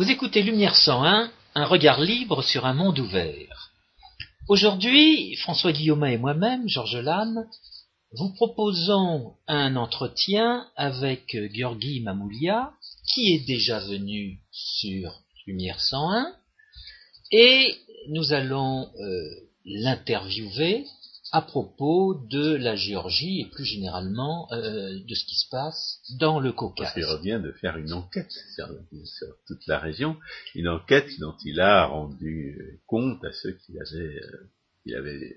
Vous écoutez Lumière 101, un regard libre sur un monde ouvert. Aujourd'hui, François Guillaume et moi-même, Georges Lannes, vous proposons un entretien avec Georgi Mamoulia, qui est déjà venu sur Lumière 101, et nous allons euh, l'interviewer à propos de la Géorgie et plus généralement euh, de ce qui se passe dans le Caucase. Parce qu'il revient de faire une enquête sur, toute la région, une enquête dont il a rendu compte à ceux qui l'avaient euh, avait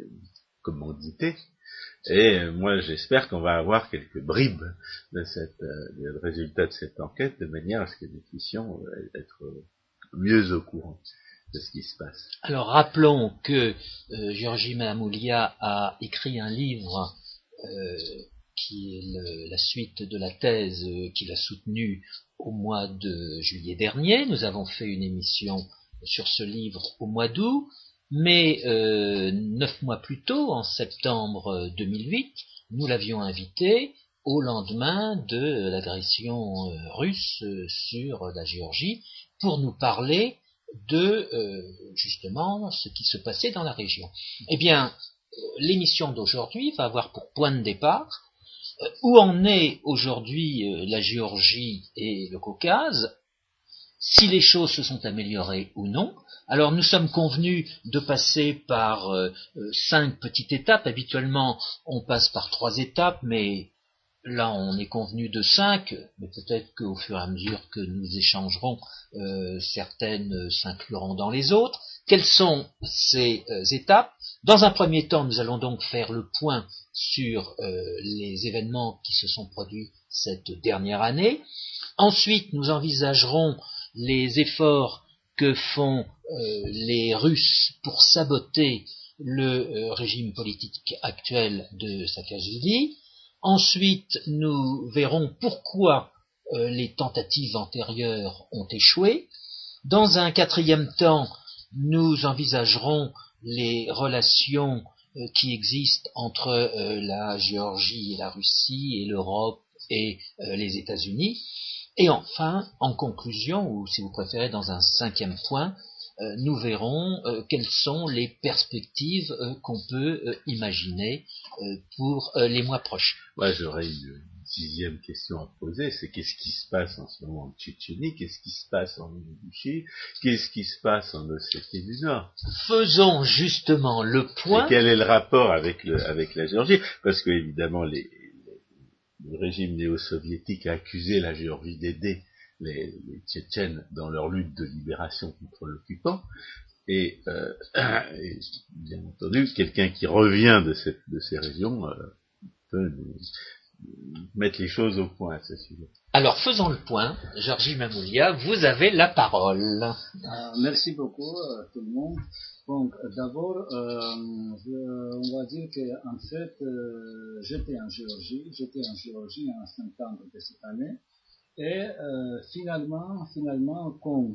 commandité. Et moi, j'espère qu'on va avoir quelques bribes de cette, euh, résultat de cette enquête, de manière à ce que nous puissions être mieux au courant Alors rappelons que euh, Mamoulia a écrit un livre euh, qui est la suite de la thèse euh, qu'il a soutenue au mois de juillet dernier. Nous avons fait une émission sur ce livre au mois d'août, mais neuf mois plus tôt, en septembre 2008, nous l'avions invité au lendemain de l'agression russe sur la Géorgie pour nous parler de euh, justement ce qui se passait dans la région. Eh bien, l'émission d'aujourd'hui va avoir pour point de départ euh, où en est aujourd'hui euh, la Géorgie et le Caucase, si les choses se sont améliorées ou non. Alors nous sommes convenus de passer par cinq petites étapes. Habituellement, on passe par trois étapes, mais Là, on est convenu de cinq, mais peut-être qu'au fur et à mesure que nous échangerons, euh, certaines s'incluront dans les autres. Quelles sont ces euh, étapes? Dans un premier temps, nous allons donc faire le point sur euh, les événements qui se sont produits cette dernière année. Ensuite, nous envisagerons les efforts que font les Russes pour saboter le régime politique actuel de Saakashvili. Ensuite, nous verrons pourquoi euh, les tentatives antérieures ont échoué. Dans un quatrième temps, nous envisagerons les relations euh, qui existent entre euh, la Géorgie et la Russie et l'Europe et les États-Unis. Et enfin, en conclusion, ou si vous préférez dans un cinquième point, nous verrons euh, quelles sont les perspectives euh, qu'on peut imaginer pour les mois proches. Moi, j'aurais une sixième question à poser, c'est qu'est-ce qui se passe en ce moment en Tchétchénie, qu'est-ce qui se passe en Ingushétie, qu'est-ce qui se passe en Ossétie du Nord? Faisons justement le point. Et quel est le rapport avec, le, avec la Géorgie? Parce que évidemment, les, le régime néo-soviétique a accusé la Géorgie d'aider les, Tchétchènes dans leur lutte de libération contre l'occupant. Et, euh, bien entendu, quelqu'un qui revient de, cette, de ces régions euh, peut nous, mettre les choses au point à ce sujet. Alors faisons le point. Georgie Mamoulia, vous avez la parole. Euh, merci beaucoup à tout le monde. Donc d'abord, on va dire qu'en fait, j'étais en Géorgie, j'étais en Géorgie en septembre de cette année. Et euh, finalement, finalement, quand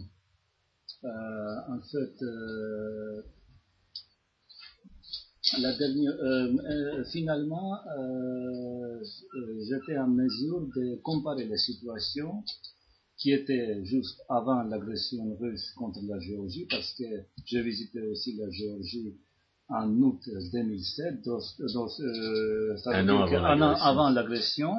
euh, en fait euh, la dernière, finalement, j'étais en mesure de comparer les situations qui étaient juste avant l'agression russe contre la Géorgie, parce que j'ai visité aussi la Géorgie en août 2007, donc, euh, ça un, an avant, l'agression,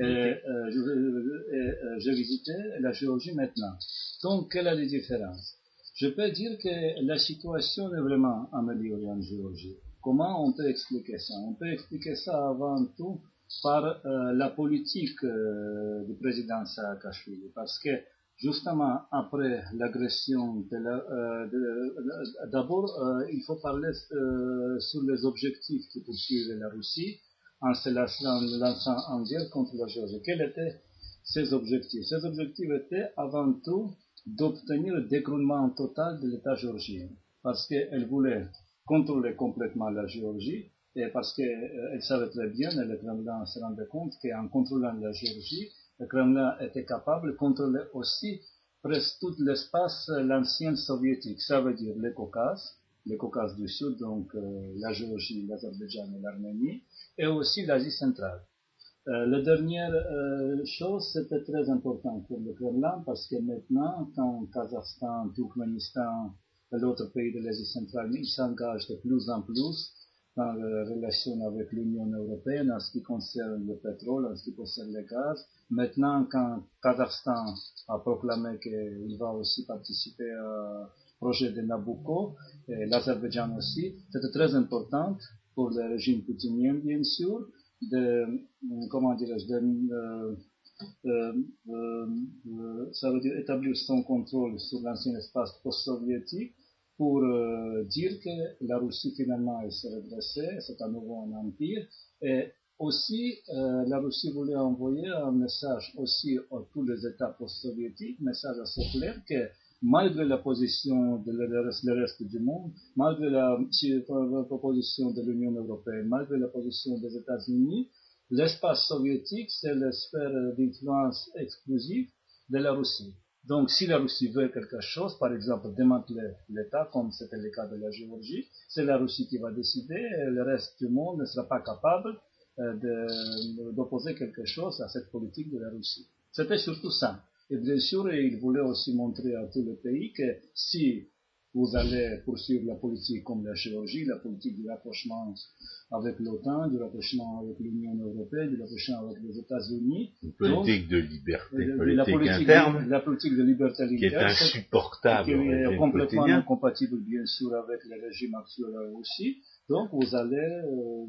et, euh, je, euh, je, visitais la Géorgie maintenant. Donc, quelle est la différence? Je peux dire que la situation est vraiment améliorée en Géorgie. Comment on peut expliquer ça? On peut expliquer ça avant tout par euh, la politique euh, du président Saakashvili, parce que justement après l'agression de euh, d'abord euh, il faut parler euh, sur les objectifs que poursuivait la Russie en se lançant en guerre contre la Géorgie. Quels étaient ces objectifs? Ces objectifs étaient avant tout d'obtenir le décroulement total de l'État géorgien, parce qu'elle voulait contrôler complètement la Géorgie, et parce qu'elle savait très bien, et le Kremlin se rendait compte qu'en contrôlant la Géorgie, le Kremlin était capable de contrôler aussi presque tout l'espace l'ancienne soviétique, ça veut dire le Caucase, le Caucase du Sud, donc euh, la Géorgie, l'Azerbaïdjan et l'Arménie, et aussi l'Asie centrale. Euh, la dernière euh, chose, c'était très important pour le Kremlin parce que maintenant, quand Kazakhstan, Turkménistan l'autre pays de l'Asie centrale, ils s'engagent de plus en plus dans la relation avec l'Union européenne en ce qui concerne le pétrole, en ce qui concerne le gaz. Maintenant, quand Kazakhstan a proclamé qu'il va aussi participer au projet de Nabucco, et l'Azerbaïdjan aussi, c'était très important pour le régime poutinien, bien sûr, de, comment dirais-je, de, euh, euh, euh, ça veut dire établir son contrôle sur l'ancien espace post-soviétique pour dire que la Russie finalement elle s'est redressée, c'est à nouveau un empire, et aussi la Russie voulait envoyer un message aussi à tous les États post-soviétiques, message assez clair que malgré la position de le reste, du monde, malgré la, proposition de l'Union européenne, malgré la position des États-Unis, l'espace soviétique, c'est la sphère d'influence exclusive de la Russie. Donc, si la Russie veut quelque chose, par exemple démanteler l'État, comme c'était le cas de la Géorgie, c'est la Russie qui va décider, et le reste du monde ne sera pas capable euh, d'opposer quelque chose à cette politique de la Russie. C'était surtout ça. Et bien sûr, il voulait aussi montrer à tous les pays que si vous allez poursuivre la politique comme la chirurgie, la politique du rapprochement avec l'OTAN, du rapprochement avec l'Union européenne, du rapprochement avec les États-Unis. Politique de liberté politique, la politique interne. De, la politique de liberté qui est insupportable. Qui est complètement incompatible, bien sûr, avec le régime actuel aussi. Donc, vous allez euh,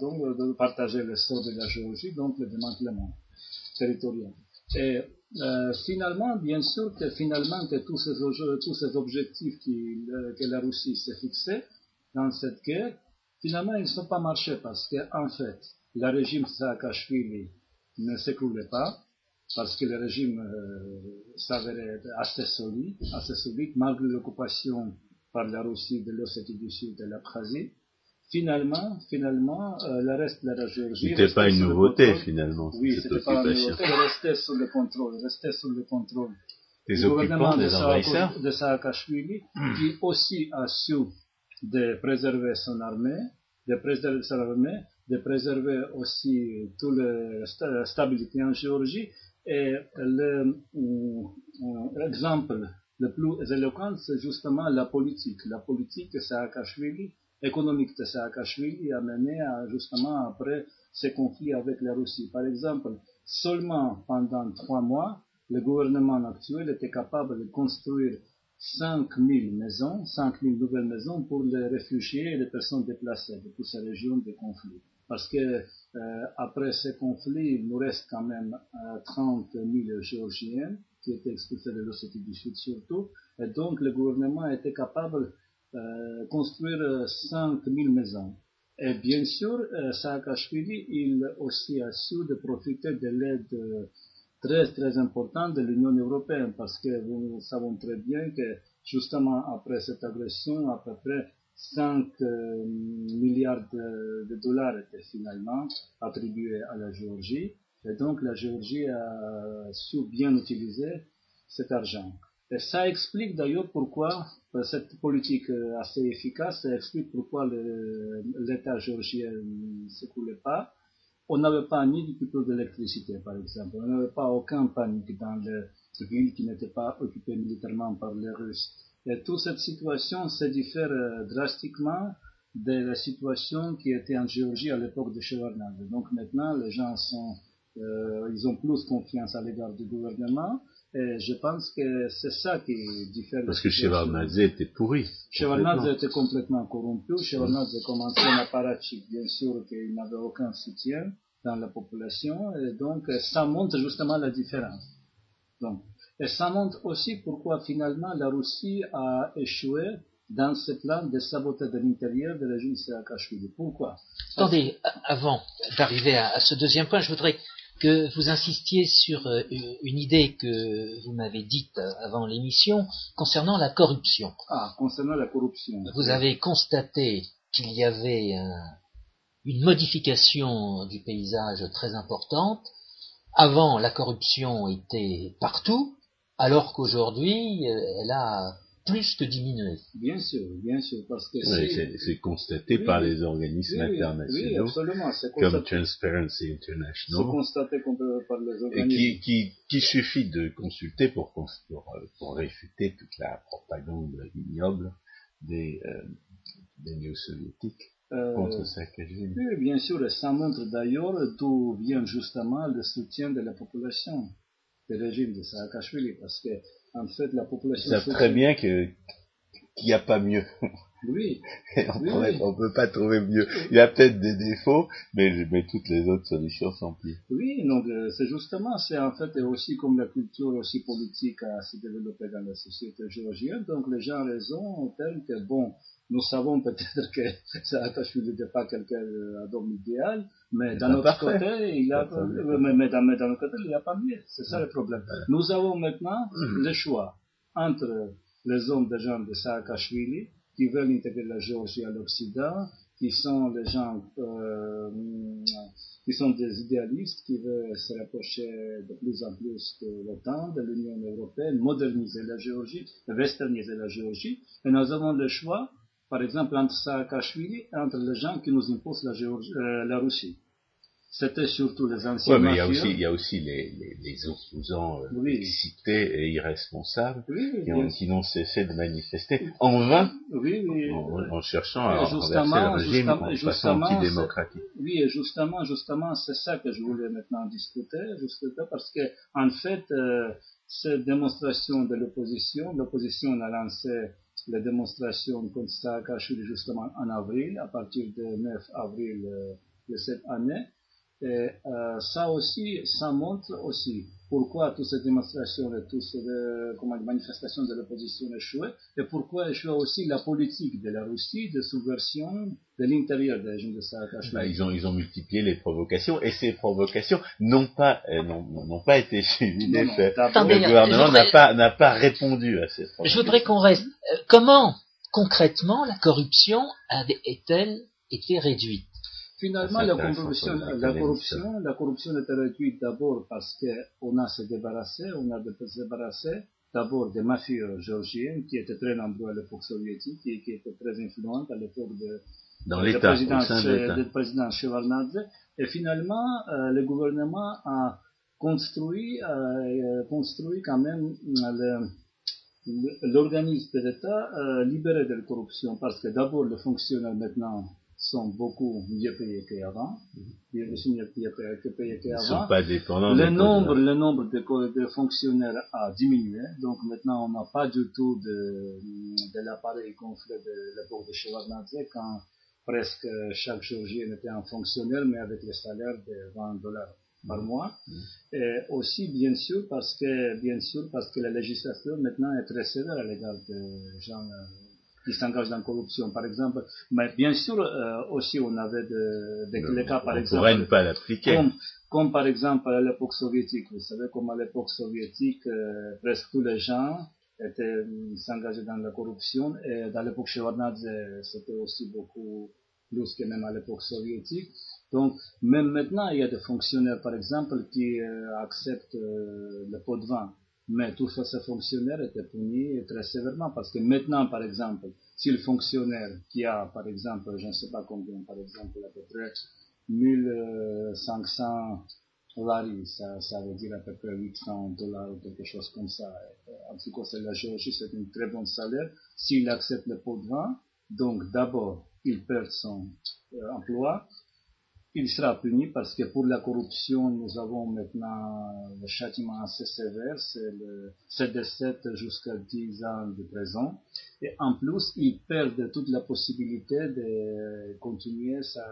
donc, partager le sort de la Géorgie, donc le démantèlement territorial. Et euh, finalement, bien sûr que finalement que tous ces, tous ces objectifs qui, euh, que la Russie s'est fixés dans cette guerre, finalement ils ne sont pas marchés parce qu'en en fait, le régime Saakashvili ne s'écroulait pas parce que le régime euh, s'avérait assez solide, assez solide malgré l'occupation par la Russie de l'Ossétie du Sud et l'Abkhazie finalement, finalement, euh, le reste de la Géorgie. C'était pas une nouveauté finalement. Oui, c'était pas une nouveauté. Restait sous le contrôle, restait sous le contrôle. Des occupants, des envahisseurs. De Saakashvili, hmm. qui aussi a su de préserver son armée, de préserver son armée, de préserver aussi toute la stabilité en Géorgie. Et l'exemple le plus éloquent, c'est justement la politique. La politique de Saakashvili économique de Saakashvili a mené à, justement après ces conflits avec la Russie. Par exemple, seulement pendant trois mois, le gouvernement actuel était capable de construire 5000 maisons, 5000 nouvelles maisons pour les réfugiés et les personnes déplacées de toutes ces régions de conflit. Parce que euh, après ces conflits, il nous reste quand même euh, 30 000 Géorgiens qui étaient expulsés de l'Ossétie du Sud surtout, et donc le gouvernement était capable euh, construire 5000 maisons. Et bien sûr, euh, Saakashvili, il aussi a su de profiter de l'aide très très importante de l'Union européenne parce que nous savons très bien que justement après cette agression, à peu près 5 euh, milliards de, de, dollars étaient finalement attribués à la Géorgie. Et donc la Géorgie a su bien utiliser cet argent. Et ça explique d'ailleurs pourquoi euh, cette politique euh, assez efficace, ça explique pourquoi l'État géorgien ne s'écoulait pas. On n'avait pas ni du tout d'électricité, par exemple. On n'avait pas aucun panique dans les villes qui n'étaient pas occupées militairement par les Russes. Et toute cette situation se diffère euh, drastiquement de la situation qui était en Géorgie à l'époque de Shevardnadze. Donc maintenant, les gens sont, ils ont plus confiance à l'égard du gouvernement et je pense que c'est ça qui diffère. Parce que Shevardnadze était pourri. Shevardnadze était complètement corrompu. Shevardnadze commençait un apparatchik, bien sûr qu'il n'avait aucun soutien dans la population. Et donc, ça montre justement la différence. Donc, et ça montre aussi pourquoi finalement la Russie a échoué dans ce plan de saboter de l'intérieur de la régime Saakashvili. Pourquoi? Attendez, avant d'arriver à, ce deuxième point, je voudrais que vous insistiez sur euh, une idée que vous m'avez dite avant l'émission concernant la corruption. Ah, concernant la corruption. Vous avez constaté qu'il y avait une modification du paysage très importante. Avant, la corruption était partout, alors qu'aujourd'hui, euh, elle a plus que diminué. Bien sûr, bien sûr, parce que Oui, c'est- c'est constaté Oui, par les organismes oui, oui, oui, internationaux absolument, c'est comme constaté, Transparency c'est International constaté par les et organismes. qui, qui, qui suffit de consulter pour, pour, euh, pour réfuter toute la propagande ignoble des, euh, des néo-soviétiques Euh, contre Saakashvili. Oui, bien sûr, et ça montre d'ailleurs d'où vient justement le soutien de la population du régime de Saakashvili, parce que en fait la Ils population savent soutient- très bien que qu'il n'y a pas mieux. Oui, on Oui, pourrait- oui. on peut pas trouver mieux. Il y a peut-être des défauts, mais, mais toutes les autres solutions sont pires. oui, donc c'est justement, c'est en fait aussi comme la culture aussi politique a se développé dans la société géorgienne, donc les gens ont raison tels que bon, nous savons peut-être que Saakashvili n'était pas quelqu'un euh, d'homme idéal, mais C'est d'un autre côté, il a, euh, mais, mais mais côté, il n'y a pas mieux. C'est ça le problème. Nous avons maintenant Mhm. le choix entre les hommes de gens de Saakashvili qui veulent intégrer la Géorgie à l'Occident, qui sont les gens euh, qui sont des idéalistes qui veulent se rapprocher de plus en plus de l'OTAN, de l'Union européenne, moderniser la Géorgie, westerniser la Géorgie. Et nous avons le choix, par exemple, entre Saakashvili et entre les gens qui nous imposent la, Géorgie, euh, la Russie. C'était surtout les anciens Ouais, mais il y a aussi, il y a aussi les, les, les opposants euh, Oui. excités et irresponsables Oui, oui, qui, ont- bien qui n'ont cessé de manifester en vain en, en cherchant à renverser le régime en façon antidémocratique. Oui, et justement, justement, c'est ça que je voulais maintenant discuter, discuter parce que, en fait, euh, cette démonstration de l'opposition, l'opposition a lancé les démonstrations contre Saakashvili justement en avril, à partir du 9 avril euh, de cette année. Et euh, ça aussi, ça montre aussi pourquoi toutes ces démonstrations et toutes ces comment, manifestations de l'opposition échouaient, et pourquoi échoue aussi la politique de la Russie de subversion de l'intérieur des régime de Saakashvili. Bah, ils ont ils ont multiplié les provocations et ces provocations n'ont pas euh, n'ont n'ont pas été suivies d'effet. Le gouvernement je n'a pas n'a pas répondu à ces Je provocations. voudrais qu'on reste. euh, comment, concrètement, la corruption a- est-elle été réduite? Finalement, la corruption, la corruption, la corruption était réduite d'abord parce qu'on a se débarrassé, on a de se débarrasser d'abord des mafieux géorgiens qui étaient très nombreux à l'époque soviétique et qui étaient très influents à l'époque de, dans le l'État, président, de le président Shevardnadze. Et finalement, euh, le gouvernement a construit, euh, euh, construit quand même euh, le- l'organisme de l'État libéré de la corruption parce que d'abord les fonctionnaires maintenant sont beaucoup mieux payés qu'avant, bien aussi mieux payés que- payés Ils qu'avant. sont pas dépendants Le nombre, causes. le nombre de, de fonctionnaires a diminué, donc maintenant on n'a pas du tout de, de l'appareil gonflé de l'époque de Shevardnadze quand presque chaque Géorgien était un fonctionnaire mais avec le salaire de 20 dollars par mois. Et aussi bien sûr parce que bien sûr parce que la législation maintenant est très sévère à l'égard des gens euh, qui s'engagent dans la corruption. Par exemple, mais bien sûr euh, aussi on avait de, de- les cas par on exemple pourrait ne pas l'appliquer. comme, comme par exemple à l'époque soviétique. Vous savez, comme à l'époque soviétique, euh, presque tous les gens étaient euh, s'engageaient dans la corruption. Et dans l'époque Shevardnadze, c'était aussi beaucoup plus que même à l'époque soviétique. Donc, même maintenant, il y a des fonctionnaires, par exemple, qui euh, acceptent euh, le pot de vin. Mais tous ces fonctionnaires étaient punis très sévèrement parce que maintenant, par exemple, si le fonctionnaire qui a, par exemple, je ne sais pas combien, par exemple, à peu près 1500 lari, ça, ça veut dire à peu près 800 dollars ou quelque chose comme ça. En tout cas, c'est la Géorgie, c'est un très bon salaire. S'il accepte le pot de vin, donc d'abord, il perd son euh, emploi, il sera puni parce que pour la corruption, nous avons maintenant le châtiment assez sévère, c'est le 7 de 7 jusqu'à 10 ans de prison. Et en plus, il perd toute la possibilité de continuer sa,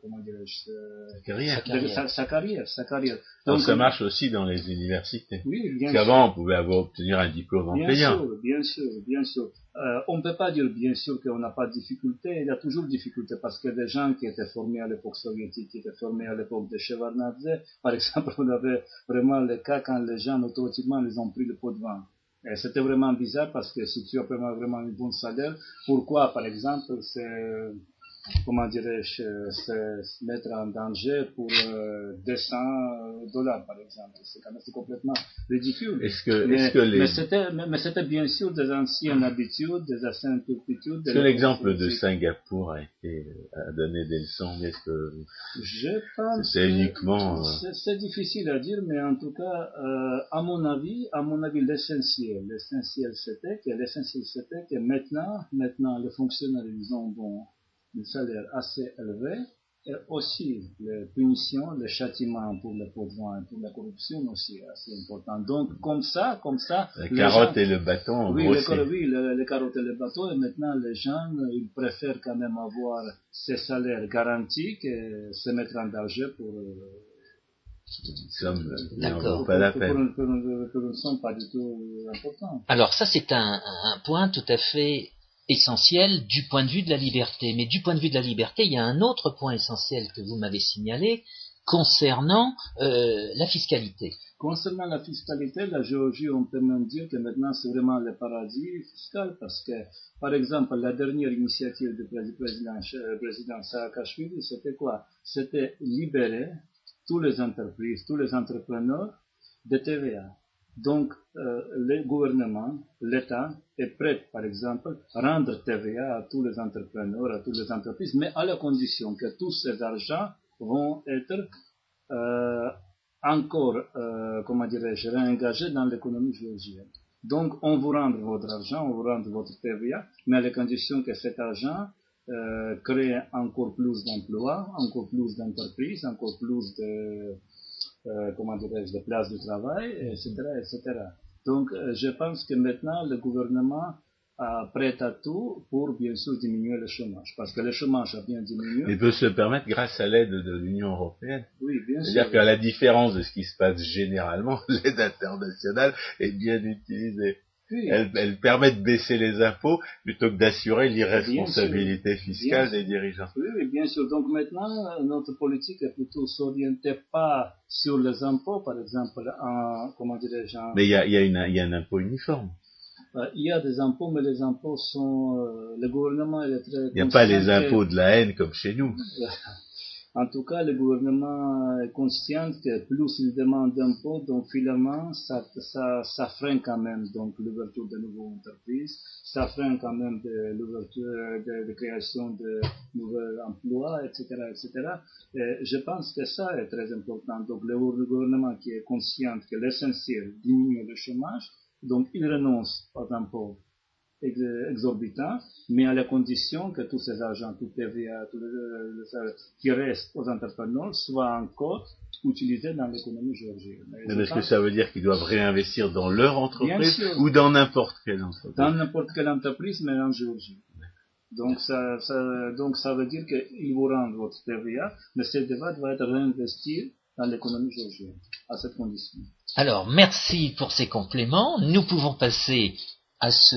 comment dirais-je, sa- Carrière. Sa carrière. sa, sa carrière, sa carrière. Donc ça marche aussi dans les universités. Oui, bien Parce sûr. qu'avant, on pouvait avoir obtenir un diplôme en Bien payant. sûr, bien sûr, bien sûr. Euh, on ne peut pas dire bien sûr qu'on n'a pas de difficulté. Il y a toujours difficulté parce que des gens qui étaient formés à l'époque soviétique, qui étaient formés à l'époque de Shevardnadze, par exemple, on avait vraiment le cas quand les gens automatiquement les ont pris le pot de vin. Et c'était vraiment bizarre parce que si tu as vraiment, vraiment un bon salaire, pourquoi, par exemple, c'est comment dirais-je, se, mettre en danger pour 200 dollars, par exemple. C'est quand même complètement ridicule. Est-ce que, mais, est-ce que les... mais c'était, mais, c'était bien sûr des anciennes habitudes, des anciennes turpitudes. Est-ce que l'exemple de Singapour a été, a donné des leçons, mais est-ce que je pense c'est uniquement, c'est difficile à dire, mais en tout cas, à mon avis, à mon avis, l'essentiel, l'essentiel c'était que, l'essentiel c'était que maintenant, maintenant, les fonctionnaires, ils ont bon, un salaire assez élevé, et aussi les punitions, les châtiments pour les pots et pour la corruption aussi assez important. Donc comme ça, comme ça, la carotte et le bâton. Oui, les, oui les, carottes et le bâton. Et maintenant les gens, ils préfèrent quand même avoir ces salaires garantis que se mettre en danger pour euh, somme D'accord. pour, une somme pas du tout importante. Alors ça c'est un, un point tout à fait essentiel du point de vue de la liberté. Mais du point de vue de la liberté, il y a un autre point essentiel que vous m'avez signalé concernant euh, la fiscalité. Concernant la fiscalité, la Géorgie, on peut même dire que maintenant c'est vraiment le paradis fiscal parce que, par exemple, la dernière initiative du président, euh, président Saakashvili, c'était quoi? C'était libérer toutes les entreprises, tous les entrepreneurs de TVA. Donc, euh, le gouvernement, l'État est prêt, par exemple, à rendre TVA à tous les entrepreneurs, à toutes les entreprises, mais à la condition que tous ces argents vont être euh, encore, euh, comment dirais-je, réengagés dans l'économie géorgienne. Donc, on vous rend votre argent, on vous rend votre TVA, mais à la condition que cet argent euh, crée encore plus d'emplois, encore plus d'entreprises, encore plus de comment dirais-je, de places de travail, etc., etc. Donc, euh, je pense que maintenant, le gouvernement a prêt à tout pour, bien sûr, diminuer le chômage. Parce que le chômage a bien diminué. Il peut se permettre grâce à l'aide de l'Union européenne. Oui, bien sûr. C'est-à-dire qu'à la différence de ce qui se passe généralement, l'aide internationale est bien utilisée. Elle, permet de baisser les impôts plutôt que d'assurer l'irresponsabilité fiscale des dirigeants. Oui, oui, bien sûr. Donc maintenant, notre politique est plutôt s'orienter pas sur les impôts, par exemple, en, comment dirais-je, Mais il y a, y, a y a un impôt uniforme. Euh, il y a des impôts, mais les impôts sont, euh, le gouvernement est très. Il n'y a pas les impôts de la haine comme chez nous. En tout cas, le gouvernement est conscient que plus il demande d'impôts, donc finalement, ça, ça, ça freine quand même donc l'ouverture de nouvelles entreprises, ça freine quand même de l'ouverture de, de, création de nouveaux emplois, etc., etc. Et je pense que ça est très important. Donc le gouvernement qui est conscient que l'essentiel diminue le chômage, donc il renonce aux impôts exorbitant, mais à la condition que tous ces argents, tout TVA, tout le, qui restent aux entrepreneurs soient encore utilisés dans l'économie géorgienne. Mais est-ce que ça veut dire qu'ils doivent réinvestir dans leur entreprise ou dans n'importe quelle entreprise Dans n'importe quelle entreprise, mais en Géorgie. Donc ça, ça, donc ça veut dire qu'ils vous rendent votre TVA, mais ce TVA doit être réinvesti dans l'économie géorgienne, à cette condition. Alors, merci pour ces compléments. Nous pouvons passer à ce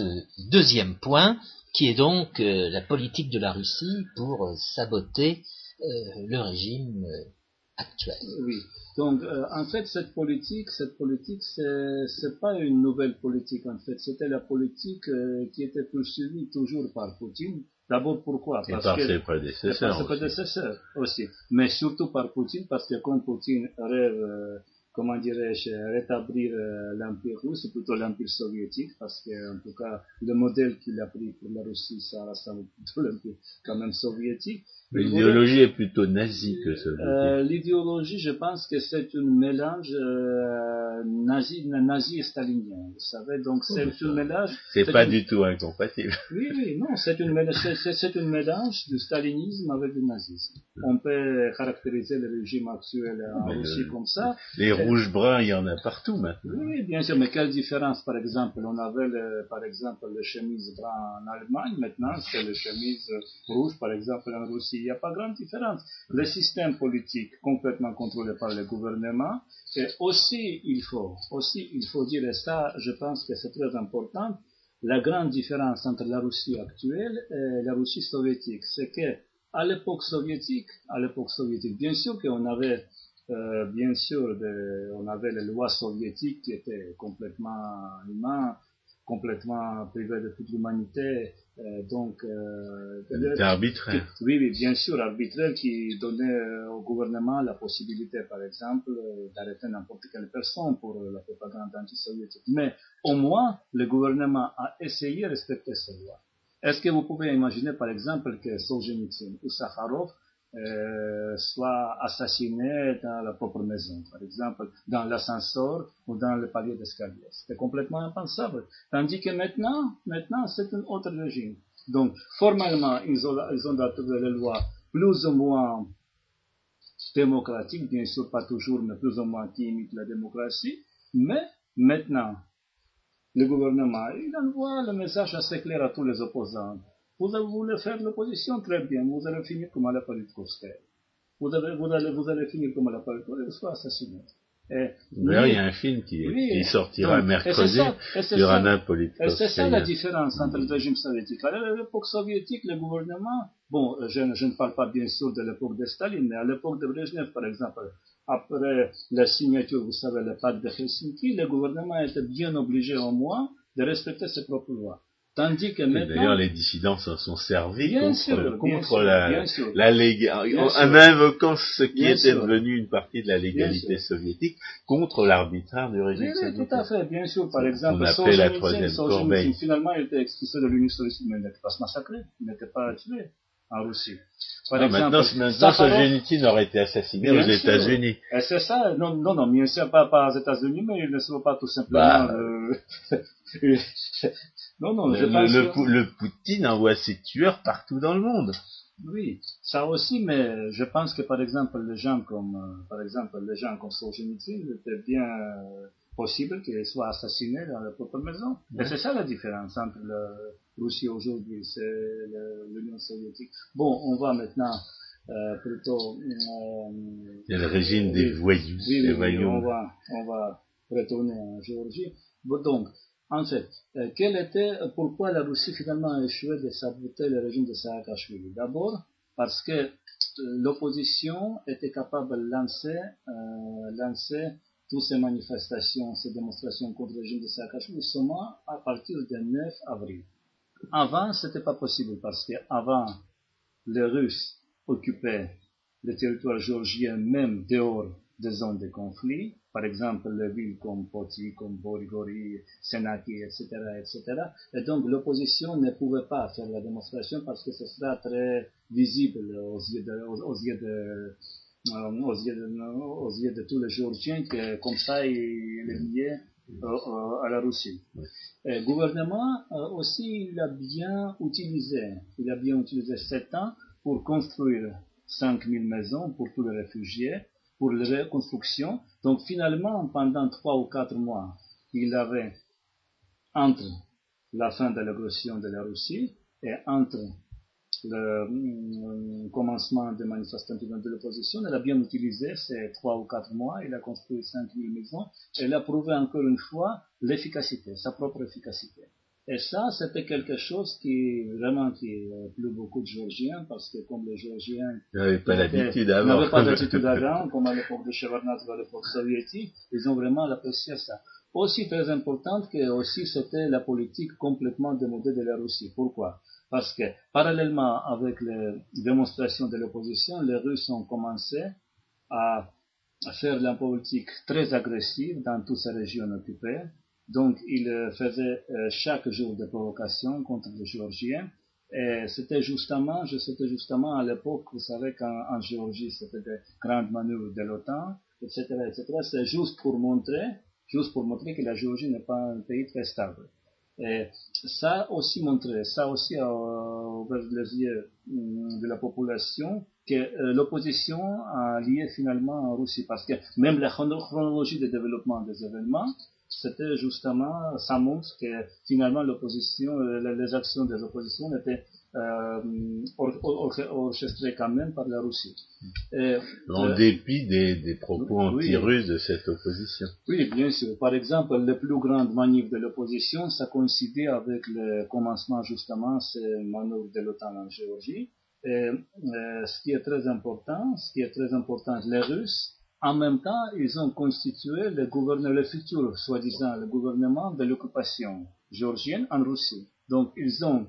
deuxième point, qui est donc euh, la politique de la Russie pour euh, saboter euh, le régime actuel. Oui. Donc, en fait, cette politique, cette politique, c'est pas une nouvelle politique. En fait, c'était la politique qui était poursuivie toujours par Poutine. D'abord, pourquoi? Et par ses prédécesseurs. Par ses prédécesseurs aussi. Mais surtout par Poutine, parce que quand Poutine rêve comment dirais-je, rétablir euh, l'Empire russe, plutôt l'Empire soviétique, parce que, en tout cas, le modèle qu'il a pris pour la Russie, ça ressemble plutôt l'Empire quand même soviétique. L'idéologie est plutôt nazie que soviétique. Euh, L'idéologie, je pense que c'est un mélange euh, nazi, nazi et stalinien. Vous savez, donc c'est un mélange. C'est pas du tout incompatible. Oui, oui, non, c'est un mélange du stalinisme avec du nazisme. On peut caractériser le régime actuel en Russie comme ça. Les rouges bruns, il y en a partout maintenant. Oui, bien sûr, mais quelle différence, par exemple, on avait par exemple le chemise brun en Allemagne, maintenant c'est le chemise rouge, par exemple, en Russie il n'y a pas grande différence. Le système politique complètement contrôlé par le gouvernement, et aussi il faut, aussi il faut dire, et ça je pense que c'est très important, la grande différence entre la Russie actuelle et la Russie soviétique, c'est que à l'époque soviétique, à l'époque soviétique, bien sûr qu'on avait euh, bien sûr, de, on avait les lois soviétiques qui étaient complètement humaines, complètement privées de toute l'humanité, Euh, donc, C'était arbitraire. oui, oui, bien sûr, arbitraire qui donnait au gouvernement la possibilité, par exemple, d'arrêter n'importe quelle personne pour la propagande anti-soviétique. Mais au moins, le gouvernement a essayé de respecter ces lois. Est-ce que vous pouvez imaginer, par exemple, que Solzhenitsyn ou Sakharov euh, soit assassiné dans la propre maison, par exemple, dans l'ascenseur ou dans le palier d'escalier. C'était complètement impensable. Tandis que maintenant, maintenant, c'est un autre régime. Donc, formellement, ils ont, ils ont les lois plus ou moins démocratiques, bien sûr pas toujours, mais plus ou moins qui imitent la démocratie. Mais maintenant, le gouvernement, il envoie le message assez clair à tous les opposants. Vous voulez faire l'opposition, très bien, vous allez finir comme à la Politkovskaya. Vous, allez, vous, allez, vous allez finir comme à la Politkovskaya, soit assassiné. D'ailleurs, il y a un film qui, qui sortira mercredi sur Anna Et c'est ça la différence entre le régime soviétique. À l'époque soviétique, le gouvernement, bon, je, je, ne parle pas bien sûr de l'époque de Staline, mais à l'époque de Brezhnev, par exemple, après la signature, vous savez, le pacte de Helsinki, le gouvernement était bien obligé au moins de respecter ses propres lois. Tandis que maintenant... D'ailleurs, les dissidents s'en sont servis contre, contre la, la légalité, en invoquant ce qui était devenu une partie de la légalité soviétique contre l'arbitraire du régime oui, soviétique. Oui, tout à fait, bien sûr. Par exemple, On la troisième. Finalement, il était expulsé de l'Union soviétique, mais il n'était pas massacré, il n'était pas tué en Russie. Par ah, exemple, maintenant, maintenant Solzhenitsyn aurait été assassiné aux États-Unis. C'est ça, non, non, non, bien sûr, pas, pas aux États-Unis, mais il ne se voit pas tout simplement. Bah, euh, non, non, le, je pense le, que... le Poutine envoie ses tueurs partout dans le monde. Oui, ça aussi, mais je pense que par exemple les gens comme, euh, par exemple les gens comme Solzhenitsyn, c'était bien euh, possible qu'ils soient assassinés dans leur propre maison. Et c'est ça la différence entre la Russie aujourd'hui, c'est l'Union soviétique. Bon, on va maintenant euh, plutôt. Euh, y a le régime des voyous. Oui, des oui, voyous. on va, on va retourner en Géorgie. Bon, donc, en fait, euh, quel était, pourquoi la Russie finalement a échoué de saboter le régime de Saakashvili? D'abord, parce que euh, l'opposition était capable de lancer, euh, lancer toutes ces manifestations, ces démonstrations contre le régime de Saakashvili seulement à partir du 9 avril. Avant, c'était pas possible parce que avant, les Russes occupaient le territoire géorgien même dehors des zones de conflit, par exemple les villes comme Poti, comme Borigori, Senaki, etc., etc. Et donc l'opposition ne pouvait pas faire la démonstration parce que ce sera très visible aux yeux de, aux, yeux de, euh, aux yeux de, aux yeux de tous les Géorgiens que comme ça il est lié à la Russie. Le gouvernement aussi il a bien utilisé, il a bien utilisé sept ans pour construire 5000 maisons pour tous les réfugiés, pour la reconstruction. Donc finalement, pendant trois ou quatre mois, il avait entre la fin de l'agression de la Russie et entre le commencement des manifestations de l'opposition, elle a bien utilisé ces trois ou quatre mois, il a construit 5000 maisons, elle a prouvé encore une fois l'efficacité, sa propre efficacité. Et ça, c'était quelque chose qui vraiment qui plu beaucoup de Géorgiens, parce que comme les Géorgiens n'avaient pas l'habitude avant, n'avaient pas l'habitude avant, comme à l'époque de Shevardnadze ou à l'époque soviétique, ils ont vraiment apprécié ça. Aussi très importante que aussi c'était la politique complètement démodée de la Russie. Pourquoi? Parce que parallèlement avec les démonstrations de l'opposition, les Russes ont commencé à faire la politique très agressive dans toutes ces régions occupées. Donc, ils faisaient chaque jour des provocations contre les Géorgiens. Et c'était justement, c'était justement à l'époque, vous savez qu'en Géorgie, c'était des grandes manœuvres de l'OTAN, etc., etc. C'est juste pour montrer, juste pour montrer que la Géorgie n'est pas un pays très stable. Et ça aussi montré, ça aussi a ouvert les yeux de la population que l'opposition a lié finalement en Russie parce que même la chronologie de développement des événements, c'était justement, ça montre que finalement l'opposition, les actions des oppositions étaient euh, orchestrées quand même par la Russie. Et, en euh, dépit des, des propos anti-russes de cette opposition. Oui, bien sûr. Par exemple, les plus grandes manifs de l'opposition, ça coïncidait avec le commencement justement ces manœuvres de l'OTAN en Géorgie. Et, euh, ce qui est très important, ce qui est très important, les Russes, en même temps, ils ont constitué le, gouvernement, futur, soi-disant, le gouvernement de l'occupation géorgienne en Russie. Donc, ils ont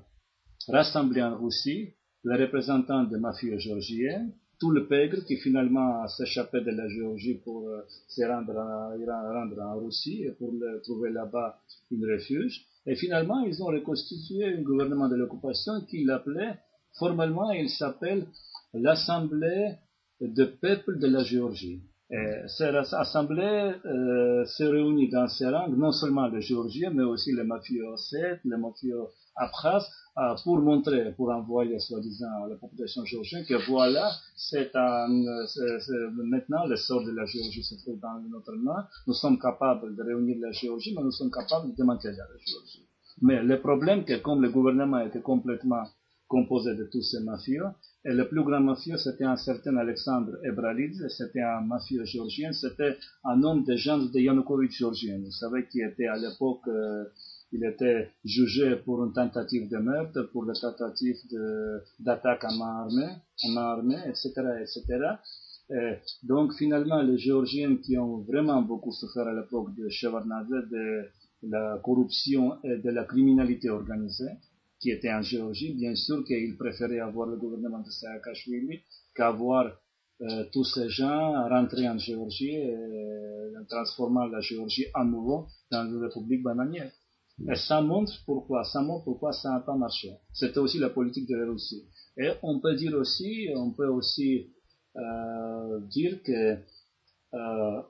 rassemblé en Russie les représentants des mafieux géorgiennes, tout le pègre qui finalement s'échappait de la Géorgie pour euh, se rendre, en Russie et pour trouver là-bas une refuge. Et finalement, ils ont reconstitué un gouvernement de l'occupation qui l'appelait, formellement, il s'appelle l'Assemblée de peuple de la Géorgie. Et cette assemblée euh, se réunit dans ces rangs, non seulement les Géorgiens, mais aussi les mafieux ossètes, les mafieux abkhazes, euh, pour montrer, pour envoyer soi-disant à la population géorgienne que voilà, c'est maintenant le sort de la Géorgie se trouve dans notre main. Nous sommes capables de réunir la Géorgie, mais nous sommes capables de démanteler la Géorgie. Mais le problème, que comme le gouvernement était complètement composé de tous ces mafieux, et le plus grand mafieux, c'était un certain Alexandre Ebralidze, c'était un mafieux géorgien, c'était un homme de gens de Yanukovych géorgien. Vous savez qui était à l'époque, euh, il était jugé pour une tentative de meurtre, pour la tentative d'attaque à main armée, à main armée, etc., etc. Et donc finalement, les Géorgiens qui ont vraiment beaucoup souffert à l'époque de Shevardnadze, de la corruption et de la criminalité organisée, qui était en Géorgie, bien sûr qu'il préférait avoir le gouvernement de Saakashvili qu'avoir euh, tous ces gens rentrer en Géorgie et euh, transformant la Géorgie à nouveau dans une république bananière. Et ça montre pourquoi, ça montre pourquoi ça n'a pas marché. C'était aussi la politique de la Russie. Et on peut dire aussi, on peut aussi euh, dire que euh,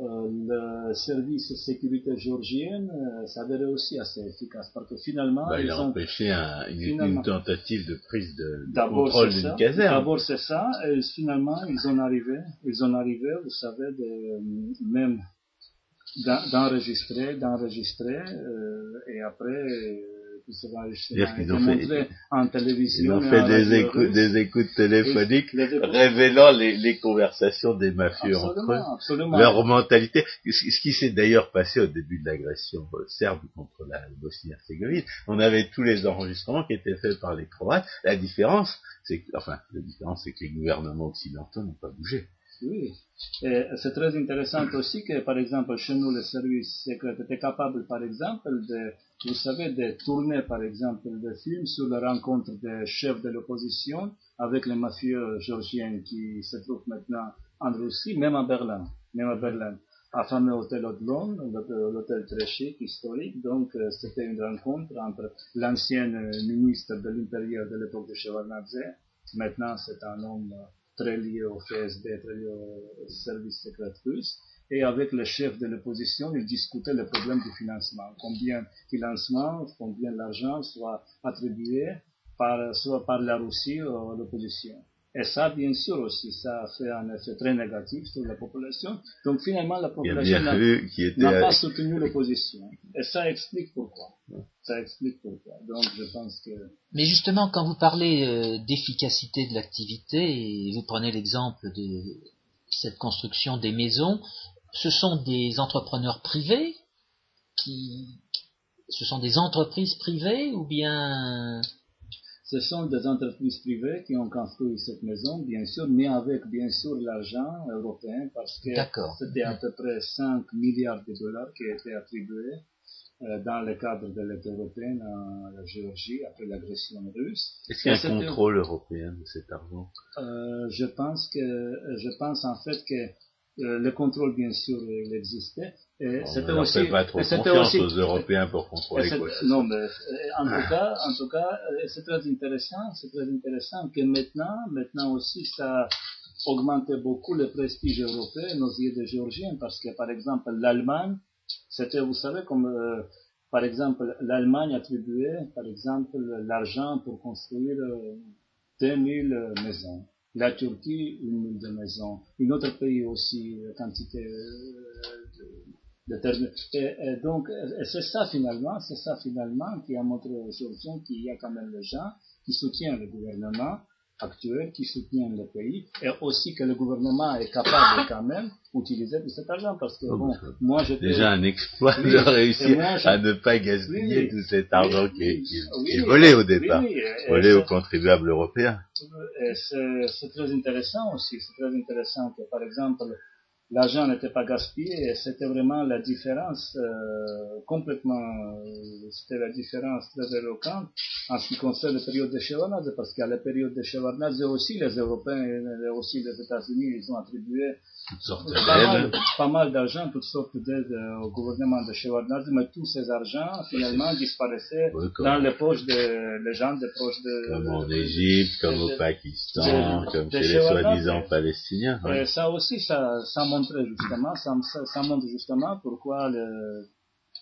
le service de sécurité géorgienne euh, s'avérait aussi assez efficace parce que finalement bah, il a empêché une, tentative de prise de, contrôle d'une caserne. D'abord c'est ça et finalement ils ont arrivé, ils ont arrivé, vous savez, de, même d'enregistrer, d'enregistrer euh, et après c'est-à-dire qu'ils ont fait, en télévision, ils ont fait des, écoutes, des écoutes téléphoniques révélant les, les, conversations des mafieux entre eux, leur mentalité. Ce qui s'est d'ailleurs passé au début de l'agression serbe contre la Bosnie-Herzégovine, on avait tous les enregistrements qui étaient faits par les Croates. La différence, c'est enfin, la différence, c'est que les gouvernements occidentaux n'ont pas bougé. Oui, c'est très intéressant aussi que, par exemple, chez nous, le service secret était capable, par exemple, de vous savez, de tourner par exemple des films sur la rencontre des chefs de l'opposition avec les mafieux géorgiens qui se trouvent maintenant en Russie, même à Berlin, même à Berlin. À fameux hôtel Odlon, l'hôtel très chic, historique, donc euh, c'était une rencontre entre l'ancienne ministre de l'Intérieur de l'époque de Shevardnadze, maintenant c'est un homme très lié au FSB, très lié au service secret russe, et avec le chef de l'opposition, il discutait le problème du financement. Combien financement, combien l'argent soit attribué par, soit par la Russie à l'opposition. Et ça, bien sûr aussi, ça a fait un effet très négatif sur la population. Donc finalement, la population n'a pas soutenu l'opposition. Et ça explique pourquoi. Ça explique pourquoi. Donc je pense que... Mais justement, quand vous parlez euh, d'efficacité de l'activité, et vous prenez l'exemple de cette construction des maisons, ce sont des entrepreneurs privés qui, ce sont des entreprises privées ou bien ce sont des entreprises privées qui ont construit cette maison, bien sûr, mais avec bien sûr l'argent européen, parce que c'était à peu près 5 milliards de dollars qui étaient attribués euh, dans le cadre de l'aide européenne à la Géorgie après l'agression russe. Est-ce qu'il y a un contrôle européen de cet argent? Euh, Je pense que, je pense en fait que le contrôle, bien sûr, il existait. C'était aussi. Trop confiance aux Européens pour contrôler quoi. Non, mais euh, en tout cas, en tout cas, euh, c'est très intéressant. C'est très intéressant que maintenant, maintenant aussi, ça augmenté beaucoup le prestige européen nos yeux de Géorgiens, parce que par exemple l'Allemagne, c'était, vous savez, comme par exemple l'Allemagne attribuait, par exemple, l'argent pour construire 2000 maisons la Turquie, une de maisons, une autre pays aussi, quantité euh, de, termes. Et, donc, c'est ça finalement, c'est ça finalement qui a montré aux gens qu'il y a quand même les gens qui soutiennent le gouvernement, actuel qui soutiennent le pays et aussi que le gouvernement est capable quand même d'utiliser tout cet argent parce que oh, bon, moi j'étais déjà un exploit de réussir à ne pas gaspiller tout cet argent qui, est, volé au départ, volé aux contribuables européens. C'est très intéressant aussi, c'est très intéressant que par exemple l'argent n'était pas gaspillé et c'était vraiment la différence euh, complètement, euh, c'était la différence très éloquente en ce qui concerne la période de Shevardnadze parce qu'à la période de Shevardnadze aussi, les Européens et aussi les États-Unis, ils ont attribué pas mal, d'argent, toutes sortes d'aides au gouvernement de Shevardnadze, mais tous ces argents finalement disparaissaient dans les poches des gens des proches de... Comme en Égypte, comme au Pakistan, comme chez les soi-disant Palestiniens. Et ça aussi, ça, ça montrait justement, ça, ça, montre justement pourquoi le,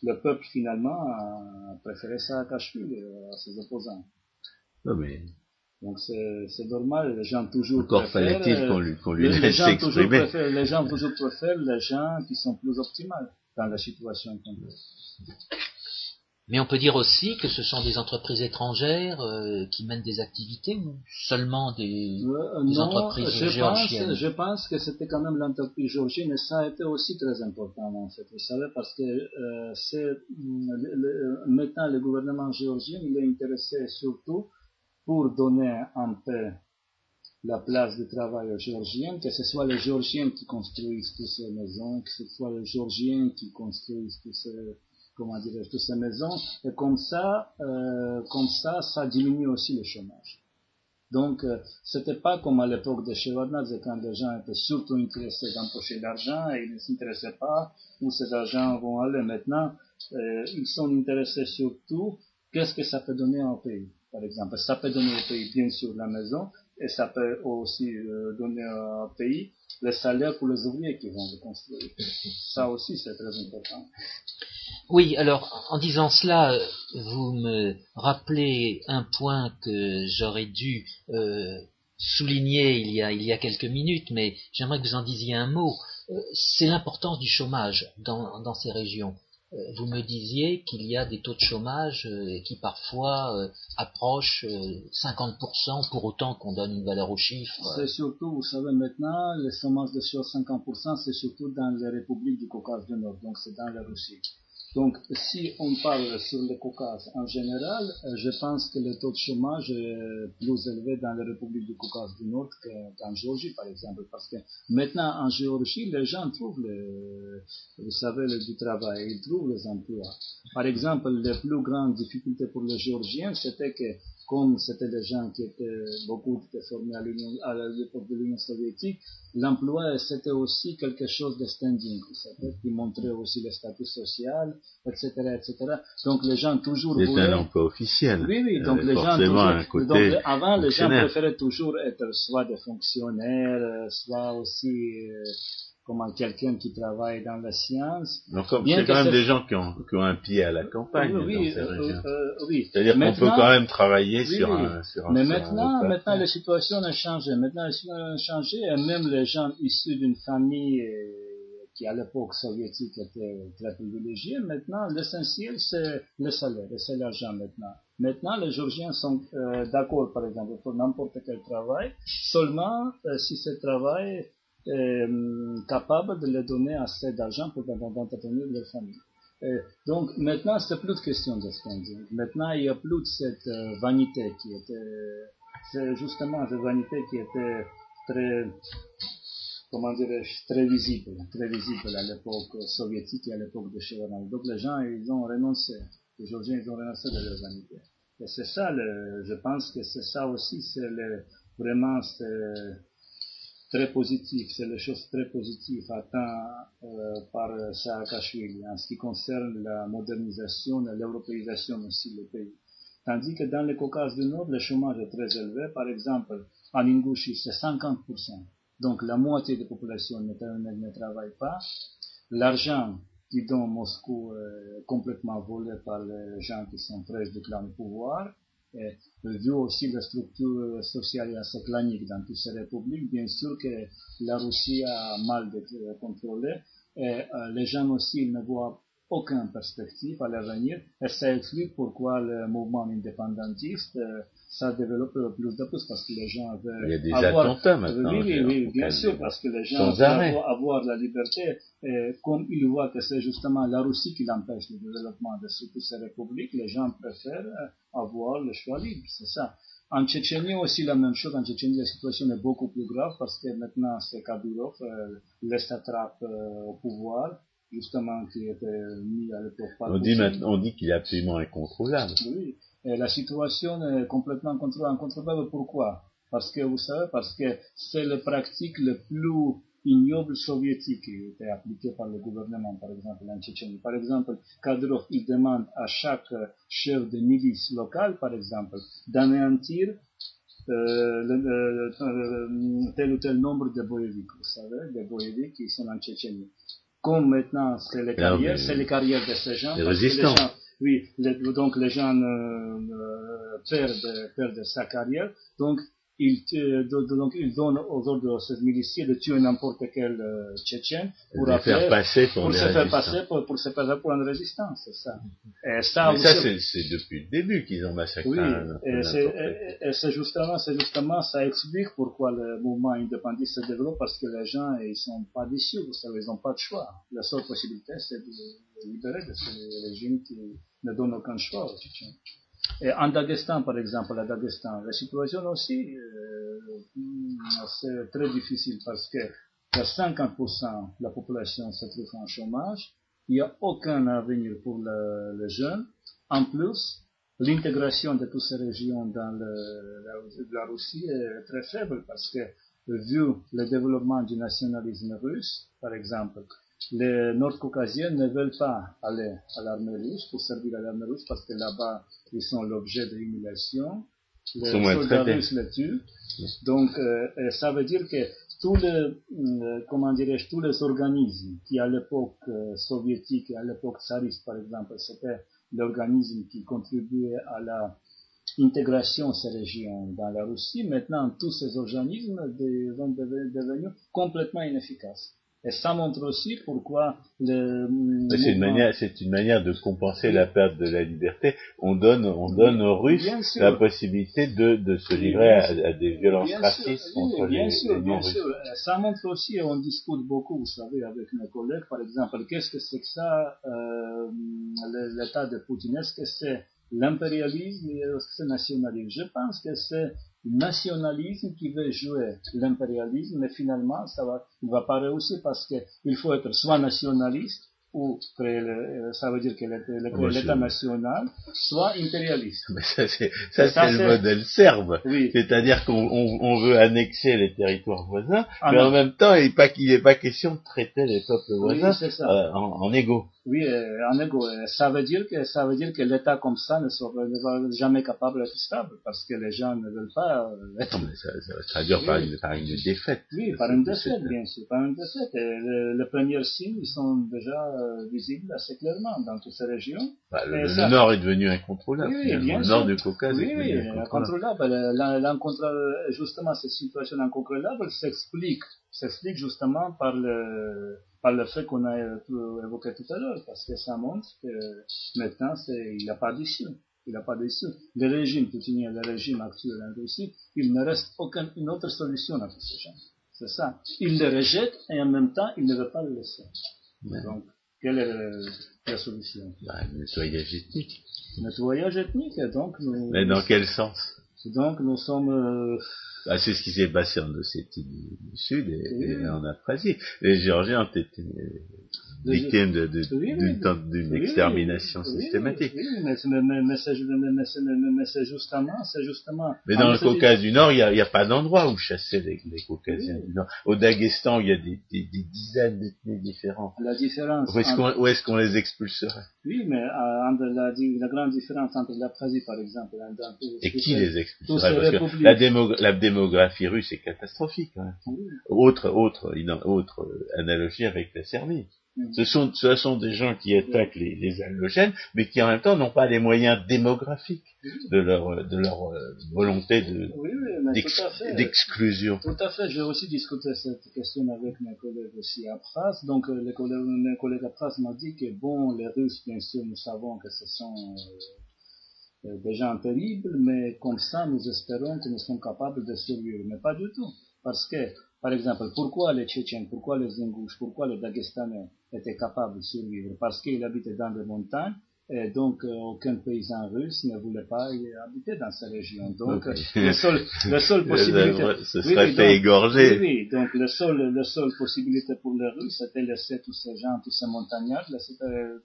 le peuple finalement a préféré ça à Kashmir, à ses opposants. Non mais donc c'est normal, les gens toujours Encore fallait-il qu'on lui, qu lui les, laisse s'exprimer. Les gens toujours préfèrent les gens qui sont plus optimales dans la situation Mais on peut dire aussi que ce sont des entreprises étrangères euh, qui mènent des activités ou seulement des, euh, des non, entreprises je géorgiennes? pense, Je pense que c'était quand même l'entreprise géorgienne et ça a été aussi très important en fait. Vous savez, parce que euh, c'est maintenant le gouvernement géorgien il est intéressé surtout pour donner un peu la place de travail aux Géorgiens, que ce soit les Géorgiens qui construisent toutes ces maisons, que ce soit les Géorgiens qui construisent toutes ces, comment dire, toutes ces maisons, et comme ça, euh, comme ça, ça diminue aussi le chômage. Donc, euh, c'était pas comme à l'époque de Shevardnadze, quand les gens étaient surtout intéressés d'empocher l'argent et ils ne s'intéressaient pas où ces argents vont aller. Maintenant, euh, ils sont intéressés surtout qu'est-ce que ça peut donner au pays par exemple. Ça peut donner au pays, bien sûr, la maison, et ça peut aussi euh, donner au pays le salaire pour les ouvriers qui vont le construire. Ça aussi, c'est très important. Oui, alors, en disant cela, vous me rappelez un point que j'aurais dû euh, souligner il y, a, il y a quelques minutes, mais j'aimerais que vous en disiez un mot. Euh, c'est l'importance du chômage dans, dans ces régions. Euh, vous me disiez qu'il y a des taux de chômage euh, qui parfois euh, approchent 50% pour autant qu'on donne une valeur aux chiffres. C'est surtout, vous savez maintenant, le chômage de sur 50%, c'est surtout dans les républiques du Caucase du Nord, donc c'est dans la Russie. Donc, si on parle sur le Caucase en général, euh, je pense que le taux de chômage est plus élevé dans la République du Caucase du Nord qu'en Géorgie, par exemple, parce que maintenant en Géorgie, les gens trouvent, le, vous savez, le, du travail, ils trouvent les emplois. Par exemple, les plus grandes difficultés pour les Géorgiens, c'était que comme c'était des gens qui étaient beaucoup étaient formés à l'époque de l'Union soviétique, l'emploi c'était aussi quelque chose de standing, qui montrait aussi le statut social, etc., etc. Donc les gens toujours voulaient... C'est un emploi officiel. Oui, oui. Donc les gens toujours... donc, avant, les gens préféraient toujours être soit des fonctionnaires, soit aussi euh, comme quelqu'un qui travaille dans la science. Donc, c'est quand même des gens qui ont, qui ont, un pied à la campagne oui, ces euh. Euh, oui. C'est-à-dire qu'on peut quand même travailler oui, sur, oui. un, sur un Mais sur maintenant, un maintenant, la situation a changé. Maintenant, la situation a changé et même les gens issus d'une famille euh, qui à l'époque soviétique était très privilégiée, maintenant l'essentiel c'est le salaire, et c'est l'argent maintenant. Maintenant les Georgiens sont euh, d'accord par exemple pour n'importe quel travail, seulement si ce travail capable de leur donner assez d'argent pour entretenir leur famille. Et donc maintenant, c'est plus de question de spending. Maintenant, il n'y a plus de cette euh, vanité qui était, c'est justement cette vanité qui était très, comment dirais-je, très visible, très visible à l'époque soviétique et à l'époque de Chevaral. Donc les gens, ils ont renoncé. Les Georgiens, ils ont renoncé de leur vanité. Et c'est ça, le, je pense que c'est ça aussi, c'est le, vraiment, c'est, très positif, c'est les choses très positives atteintes euh, par Saakashvili en ce qui concerne la modernisation et l'européisation aussi du pays. Tandis que dans le Caucase du Nord, le chômage est très élevé. Par exemple, en Ingouchi, c'est 50%. Donc la moitié de la population ne, ne travaille pas. L'argent qui donne Moscou est complètement volé par les gens qui sont prêts de clan pouvoir. Et vu aussi la structure sociale assez clanique dans toutes ces républiques, bien sûr que la Russie a mal de contrôler et euh, les gens aussi ne voient aucune perspective à l'avenir. Et ça explique pourquoi le mouvement indépendantiste ça développe plus de plus parce que les gens veulent Il y a des avoir, attentats maintenant. Oui, oui, oui, bien sûr, parce que les gens veulent avoir, avoir, la liberté. Et comme ils voient que c'est justement la Russie qui l'empêche le développement de toutes ces républiques, les gens préfèrent avoir le choix libre, c'est ça. En Tchétchénie aussi la même chose. En Tchétchénie, la situation est beaucoup plus grave parce que maintenant c'est Kadyrov, euh, le satrape euh, au pouvoir, justement qui était mis à l'époque par On dit, maintenant, on dit qu'il est absolument incontrôlable. Oui, la situation est complètement incontrôlable. Pourquoi? Parce que vous savez, parce que c'est la pratique le plus ignoble soviétique qui était appliquée par le gouvernement, par exemple, en Tchétchénie. Par exemple, Kadyrov, il demande à chaque chef de milice locale, par exemple, d'anéantir euh, le- le- euh, tel ou tel nombre de boéviques, vous savez, des boéviques qui sont en Tchétchénie. Comme maintenant, c'est les carrières, c'est les carrières de ces gens. Les résistants. Oui, les- donc les gens euh, euh, perdent, perdent sa carrière, donc ils, euh, do- do- donc ils donnent aux ordres de ces miliciens de tuer n'importe quel euh, Tchétchène pour, faire passer pour, pour se faire passer pour, pour se faire pour une résistance, c'est ça. Et ça, Mais ça, c'est c'est depuis le début qu'ils ont massacré oui, un- et c'est, justement, c'est justement, ça explique pourquoi le mouvement indépendantiste se développe, parce que les gens, ils sont pas déçus, vous savez, ils n'ont pas de choix. La seule possibilité, c'est de libérer de ce régime qui ne donne aucun choix aux Tchétchènes. Et en Daghestan, par exemple, à Daghestan, la situation aussi, euh, c'est très difficile parce que il y a 50% de la population se trouve en chômage, il n'y a aucun avenir pour le- les jeunes. En plus, l'intégration de toutes ces régions dans la Russie est très faible parce que, vu le développement du nationalisme russe, par exemple, les Nord-Caucasiens ne veulent pas aller à l'armée russe pour servir à l'armée russe parce que là-bas, ils sont l'objet de l'humiliation. Les sont soldats russes les tuent. Donc, euh, ça veut dire que tous les, euh, comment dirais-je, tous les organismes qui à l'époque euh, soviétique et à l'époque tsariste, par exemple, c'était l'organisme qui contribuait à la intégration de ces régions dans la Russie, maintenant tous ces organismes de- vont devenir devenir complètement inefficaces. Et ça montre aussi pourquoi le C'est une manière, c'est une manière de compenser la perte de la liberté. On donne, on donne aux Russes la possibilité de, de se livrer à, des violences Bien racistes sûr, contre oui, bien les, sûr, les bien sûr. Ça montre aussi, et on discute beaucoup, vous savez, avec mes collègues, par exemple, qu'est-ce que c'est que ça, euh, l'état de Poutine? Est-ce que c'est l'impérialisme et est-ce que c'est nationalisme? Je pense que c'est nationalisme qui veut jouer l'impérialisme, mais finalement, ça va, il va pas réussir parce que il faut être soit nationaliste, ou créer le- ça veut dire que l'État national, soit impérialiste. Mais ça, c'est, ça, Ça, c'est le modèle serbe. Oui. C'est-à-dire qu'on on, on veut annexer les territoires voisins, Ah mais non. en même temps, il n'est pas, il n'est pas question de traiter les peuples voisins euh, en, en égaux. Oui, euh, en égo. Euh, Ça veut dire que ça veut dire que l'État comme ça ne sera, ne jamais capable d'être stable parce que les gens ne veulent pas euh, être. Non, mais ça, ça va se traduire par, Oui. une, par une défaite. Oui, par une défaite, bien sûr, par une défaite. Et le- les premiers signes ils sont déjà euh, visibles assez clairement dans toutes ces régions. Bah, le, Nord est devenu incontrôlable. Oui, bien le sûr. Nord du Caucase Oui, est devenu incontrôlable. incontrôlable. Justement, cette situation incontrôlable s'explique, s'explique justement par le, par le fait qu'on a euh, évoqué tout à l'heure, parce que ça montre que maintenant, c'est, il n'y a pas d'issue. Il n'y a pas d'issue. Le régime poutinien, le régime actuel en Russie, il ne reste aucune une autre solution à tous ces gens. C'est ça. Il le rejette et en même temps, il ne veut pas le laisser. Ouais. Donc, quelle est le- la solution? Bah, le nettoyage ethnique. Nettoyage ethnique, et donc nous, Mais dans quel sens? Donc nous sommes euh, Ah, C'est ce qui s'est passé en Ossétie du, du Sud et, Oui. et en Abkhazie. Les Géorgiens ont été victimes de- de- Oui, d'une d'une extermination systématique. Mais, justement, c'est justement. Mais dans le Caucase du Nord, il n'y a, pas d'endroit où chasser les, les Caucasiens du Nord. Au Daghestan, il y a des, des- des dizaines d'ethnies différentes. La différence. Où est-ce entre- qu'on où est-ce qu'on les expulserait? Oui, mais euh, la, la grande différence entre l'Abkhazie, par exemple, et dans qui les Parce que républiques. la, démo- la démographie russe est catastrophique. hein. Oui. Autre, autre, autre analogie avec la Serbie. Mm. Ce sont, ce sont des gens qui attaquent les, les allogènes, mais qui en même temps n'ont pas les moyens démographiques de leur, de leur euh, volonté de- Oui, oui, mais d'ex- tout à fait. d'exclusion. Tout à fait, j'ai aussi discuté cette question avec mes collègues aussi à Pras. Donc, euh, les collègues, mes collègues à Pras m'ont dit que, bon, les Russes, bien sûr, nous savons que ce sont euh, euh, des gens terribles, mais comme ça, nous espérons que nous sommes capables de survivre. Mais pas du tout. Parce que, par exemple, pourquoi les Tchétchènes, pourquoi les Ingouches, pourquoi les Dagestanais étaient capables de survivre? Parce qu'ils habitaient dans des montagnes Et donc, euh, aucun paysan russe ne voulait pas y habiter dans ces régions. Donc, okay. la seule, la seule possibilité. Ce serait oui, fait égorger. Oui, donc la seule, la seule possibilité pour les Russes, c'était laisser tous ces gens, tous ces montagnards, laisser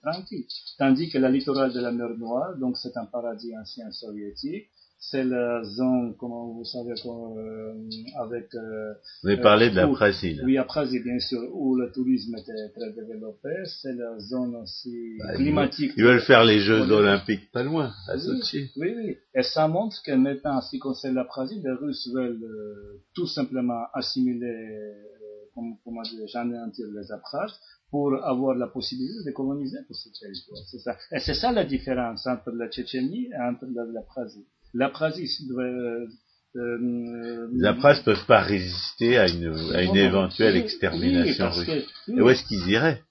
tranquilles. Tandis que la littoral de la mer Noire, donc c'est un paradis ancien soviétique, c'est la zone, comment vous savez, euh, avec... Euh, vous avez parlé de la Prasie. Oui, Prasie, bien sûr, où le tourisme était très développé. C'est la zone aussi bah, climatique. Ils veulent faire les Jeux olympiques pas loin, à Sochi. Oui, oui, Et ça montre que maintenant, qui concerne la Prasie, les Russes veulent euh, tout simplement assimiler, euh, comment, comment dire, anéantir les Abkhazes pour avoir la possibilité de coloniser tout ce territoire. C'est ça. Et c'est ça la différence entre la Tchétchénie et entre la, la Euh, euh, les Apras ne peuvent pas résister à une, à une éventuelle extermination russe. Et où est-ce qu'ils iraient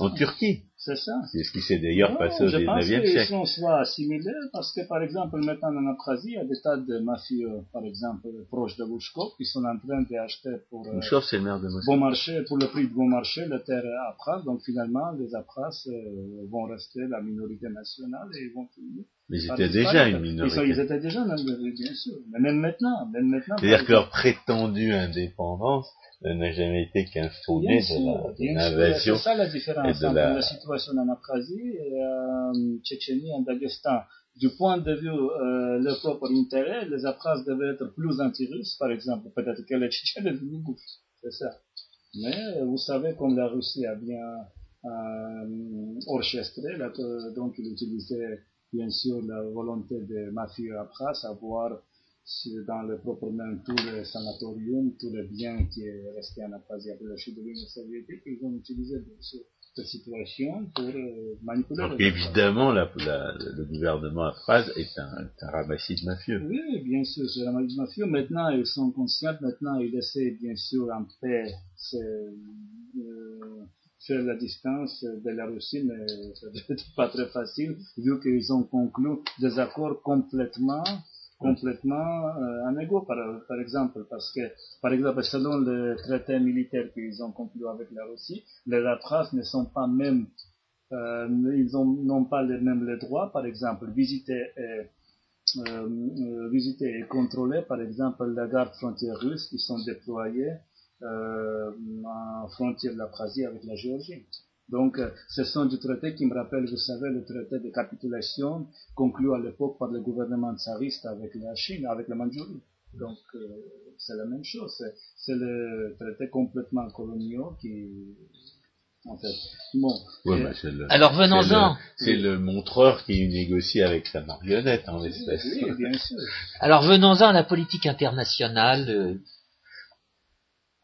En Turquie. C'est ça. C'est ce qui s'est d'ailleurs passé au 19e siècle. Je pense qu'ils soit assimilés parce que, par exemple, maintenant en Abkhazie, il y a des tas de mafieux, par exemple, proches de Louchkov, qui sont en train d'acheter pour euh, c'est le maire de bon marché, pour le prix de bon marché, la terre Apras. Donc finalement, les Apras euh, vont rester la minorité nationale et ils vont finir. Mais ils étaient déjà une minorité. Ils, étaient déjà une minorité, bien sûr. Mais même maintenant, même maintenant. C'est-à-dire que leur prétendue indépendance n'a jamais été qu'un fondé de l'invasion. C'est ça la différence entre la... situation en Abkhazie et en euh, Tchétchénie, en Daghestan. Du point de vue euh, leur propre intérêt, les Abkhazes devaient être plus anti-russes, par exemple. Peut-être que les Tchétchènes étaient plus C'est ça. Mais vous savez, comme la Russie a bien euh, orchestré, là, que, donc il utilisait bien sûr la volonté des mafieux Abkhazes à voir dans le propre même tous les sanatoriums, tous les biens qui est resté en Abkhazie après la chute de l'Union soviétique, ils ont utilisé bien cette situation pour euh, manipuler. Donc évidemment, la, la, le gouvernement Abkhaz est un, un, ramassis de mafieux. Oui, bien sûr, c'est un ramassis de mafieux. Maintenant, ils sont conscients, maintenant, ils essaient bien sûr en paix faire la distance de la Russie, mais ça n'est pas très facile, vu qu'ils ont conclu des accords complètement complètement euh, inégaux, par, par exemple, parce que, par exemple, selon le traité militaire qu'ils ont conclu avec la Russie, les Ratras ne sont pas même, euh, ils n'ont pas les mêmes droits, par exemple, visiter et, euh, euh, visiter et contrôler, par exemple, la garde frontière russe qui sont déployés euh, en frontière de la Prasie avec la Géorgie. Donc, euh, ce sont des traités qui me rappellent, vous savez, le traité de capitulation conclu à l'époque par le gouvernement tsariste avec la Chine, avec la Mandchourie. Donc, euh, c'est la même chose. C'est le traité complètement colonial qui, en fait. Bon. Ouais, le, Alors venons-en. C'est le, montreur qui négocie avec sa marionnette en l'espèce. Oui, bien sûr. Alors venons-en à la politique internationale.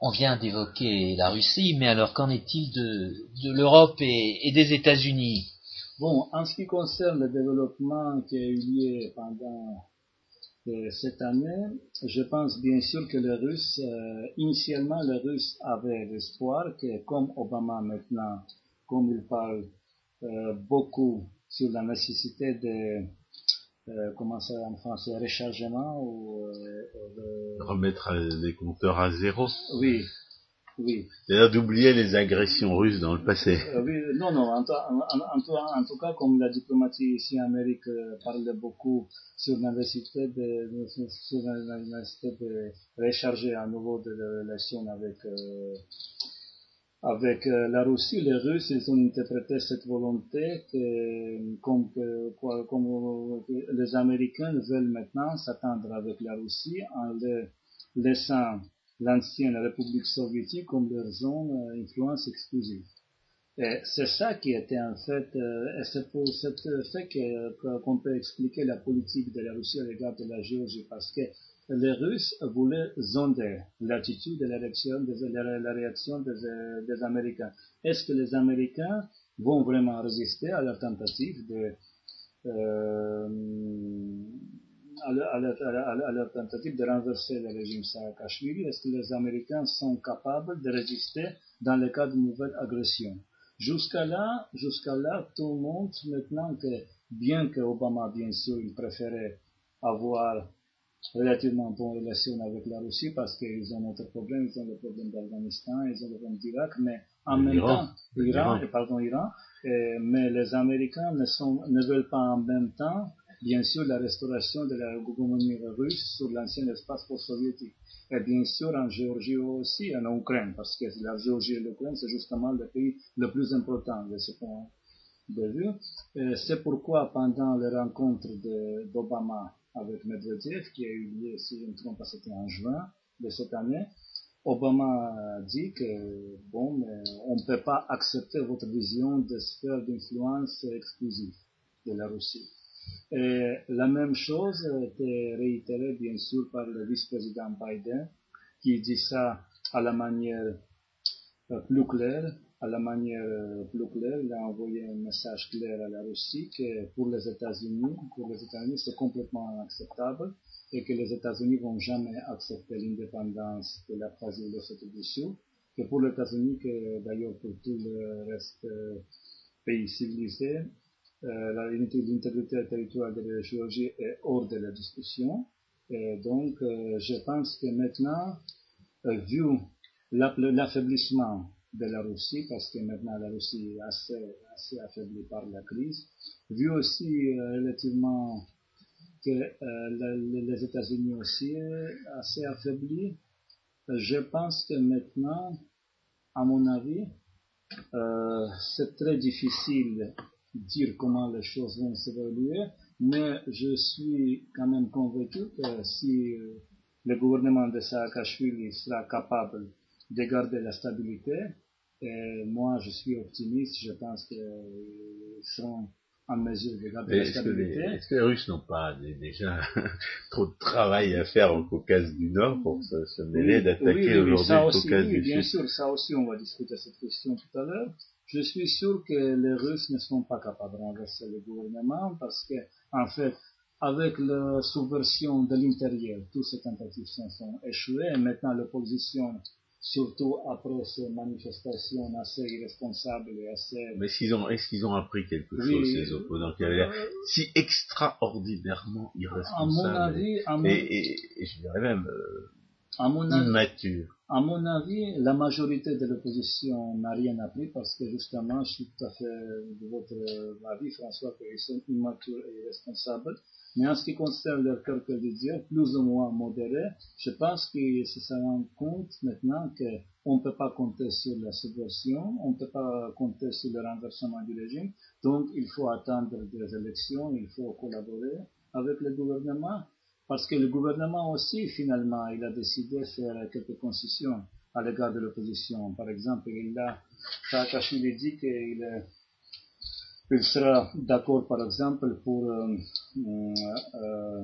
On vient d'évoquer la Russie, mais alors qu'en est-il de, l'Europe et, des États-Unis? Bon, en ce qui concerne le développement qui a eu lieu pendant euh, cette année, je pense bien sûr que les Russes, euh, initialement les Russes avaient l'espoir que comme Obama maintenant, comme il parle euh, beaucoup sur la nécessité de euh, comment ça en français, rechargement ou euh, remettre les compteurs à zéro. Oui, oui. C'est-à-dire d'oublier les agressions russes dans le passé. Euh, oui, non, non. En, en, en, tout cas, comme la diplomatie ici en Amérique euh, parle beaucoup sur la nécessité de, sur de recharger à nouveau de la relation avec avec euh, la Russie, les Russes, ils ont interprété cette volonté que, comme, comme les Américains veulent maintenant s'attendre avec la Russie en laissant l'ancienne République soviétique comme leur zone d'influence euh, exclusive. Et c'est ça qui était en fait, euh, et c'est pour ce fait qu'on peut expliquer la politique de la Russie à l'égard de la Géorgie, parce que les Russes voulaient zonder l'attitude et la réaction, réaction des, Américains. Est-ce que les Américains vont vraiment résister à leur tentative de euh, à, leur, tentative de renverser le régime Saakashvili? Est-ce que les Américains sont capables de résister dans le cas d'une nouvelle agression? Jusqu'à là, jusqu'à là, tout le monde maintenant que bien que Obama bien sûr il préférait avoir relativement bonnes relations avec la Russie parce qu'ils ont d'autres problèmes, ils ont le problème d'Afghanistan, ils ont le problème d'Irak, mais en même temps, Iran, pardon, Iran, mais les Américains ne, sont, ne veulent pas en même temps, bien sûr, la restauration de la gouvernement russe sur l'ancien espace post-soviétique. Et bien sûr en Géorgie aussi, en Ukraine, parce que la Géorgie et l'Ukraine, c'est justement le pays le plus important de ce point de vue. C'est pourquoi pendant les rencontres d'Obama avec Medvedev, qui a eu lieu, si je ne me trompe pas, c'était en juin de cette année, Obama a dit que, bon, mais on ne peut pas accepter votre vision de sphère d'influence exclusive de la Russie. Et la même chose été réitérée, bien sûr, par le vice-président Biden, qui dit ça à la manière euh, plus claire, à la manière euh, il a envoyé un message clair à la Russie que pour les États-Unis, pour les États-Unis, c'est complètement inacceptable et que les États-Unis vont jamais accepter l'indépendance de la ou de du Sud, que pour les États-Unis, que d'ailleurs pour tout le reste euh, pays civilisés, euh, l'intégrité territoriale de la Géorgie est hors de la discussion. Et donc, euh, je pense que maintenant, vu l'affaiblissement de la Russie, parce que maintenant la Russie est assez, assez affaiblie par la crise, vu aussi relativement que les États-Unis aussi assez affaiblis, je pense que maintenant, à mon avis, c'est très difficile dire comment les choses vont s'évoluer, mais je suis quand même convaincu que si euh, le gouvernement de Saakashvili sera capable de garder la stabilité, et moi je suis optimiste, je pense qu'ils seront en mesure de garder la stabilité. Est-ce que les Russes n'ont pas déjà trop de travail à faire au Caucase du Nord pour se, mêler d'attaquer aujourd'hui le Caucase du Sud? Bien sûr, ça aussi on va discuter cette question tout à l'heure. Je suis sûr que les Russes ne sont pas capables de renverser le gouvernement parce que, en fait, avec la subversion de l'intérieur, toutes ces tentatives sont échouées et maintenant l'opposition, surtout après ces manifestations assez irresponsables et assez... Mais est-ce qu'ils ont, est qu'ils ont appris quelque chose, ces opposants qui avaient l'air si extraordinairement irresponsables à mon avis, et, et, je dirais même euh, à mon immatures à mon avis, la majorité de l'opposition n'a rien appris parce que justement, je suis tout à fait de votre avis, François, qu'ils sont immatures et irresponsables. Mais en ce qui concerne leur calcul de dire, plus ou moins modéré, je pense qu'ils se rendent compte maintenant qu'on ne peut pas compter sur la subversion, on ne peut pas compter sur le renversement du régime, donc il faut attendre des élections, il faut collaborer avec le gouvernement parce que le gouvernement aussi, finalement, il a décidé de faire quelques concessions à l'égard de l'opposition. Par exemple, il a, Saakashvili dit qu'il il sera d'accord, par exemple, pour, euh, euh,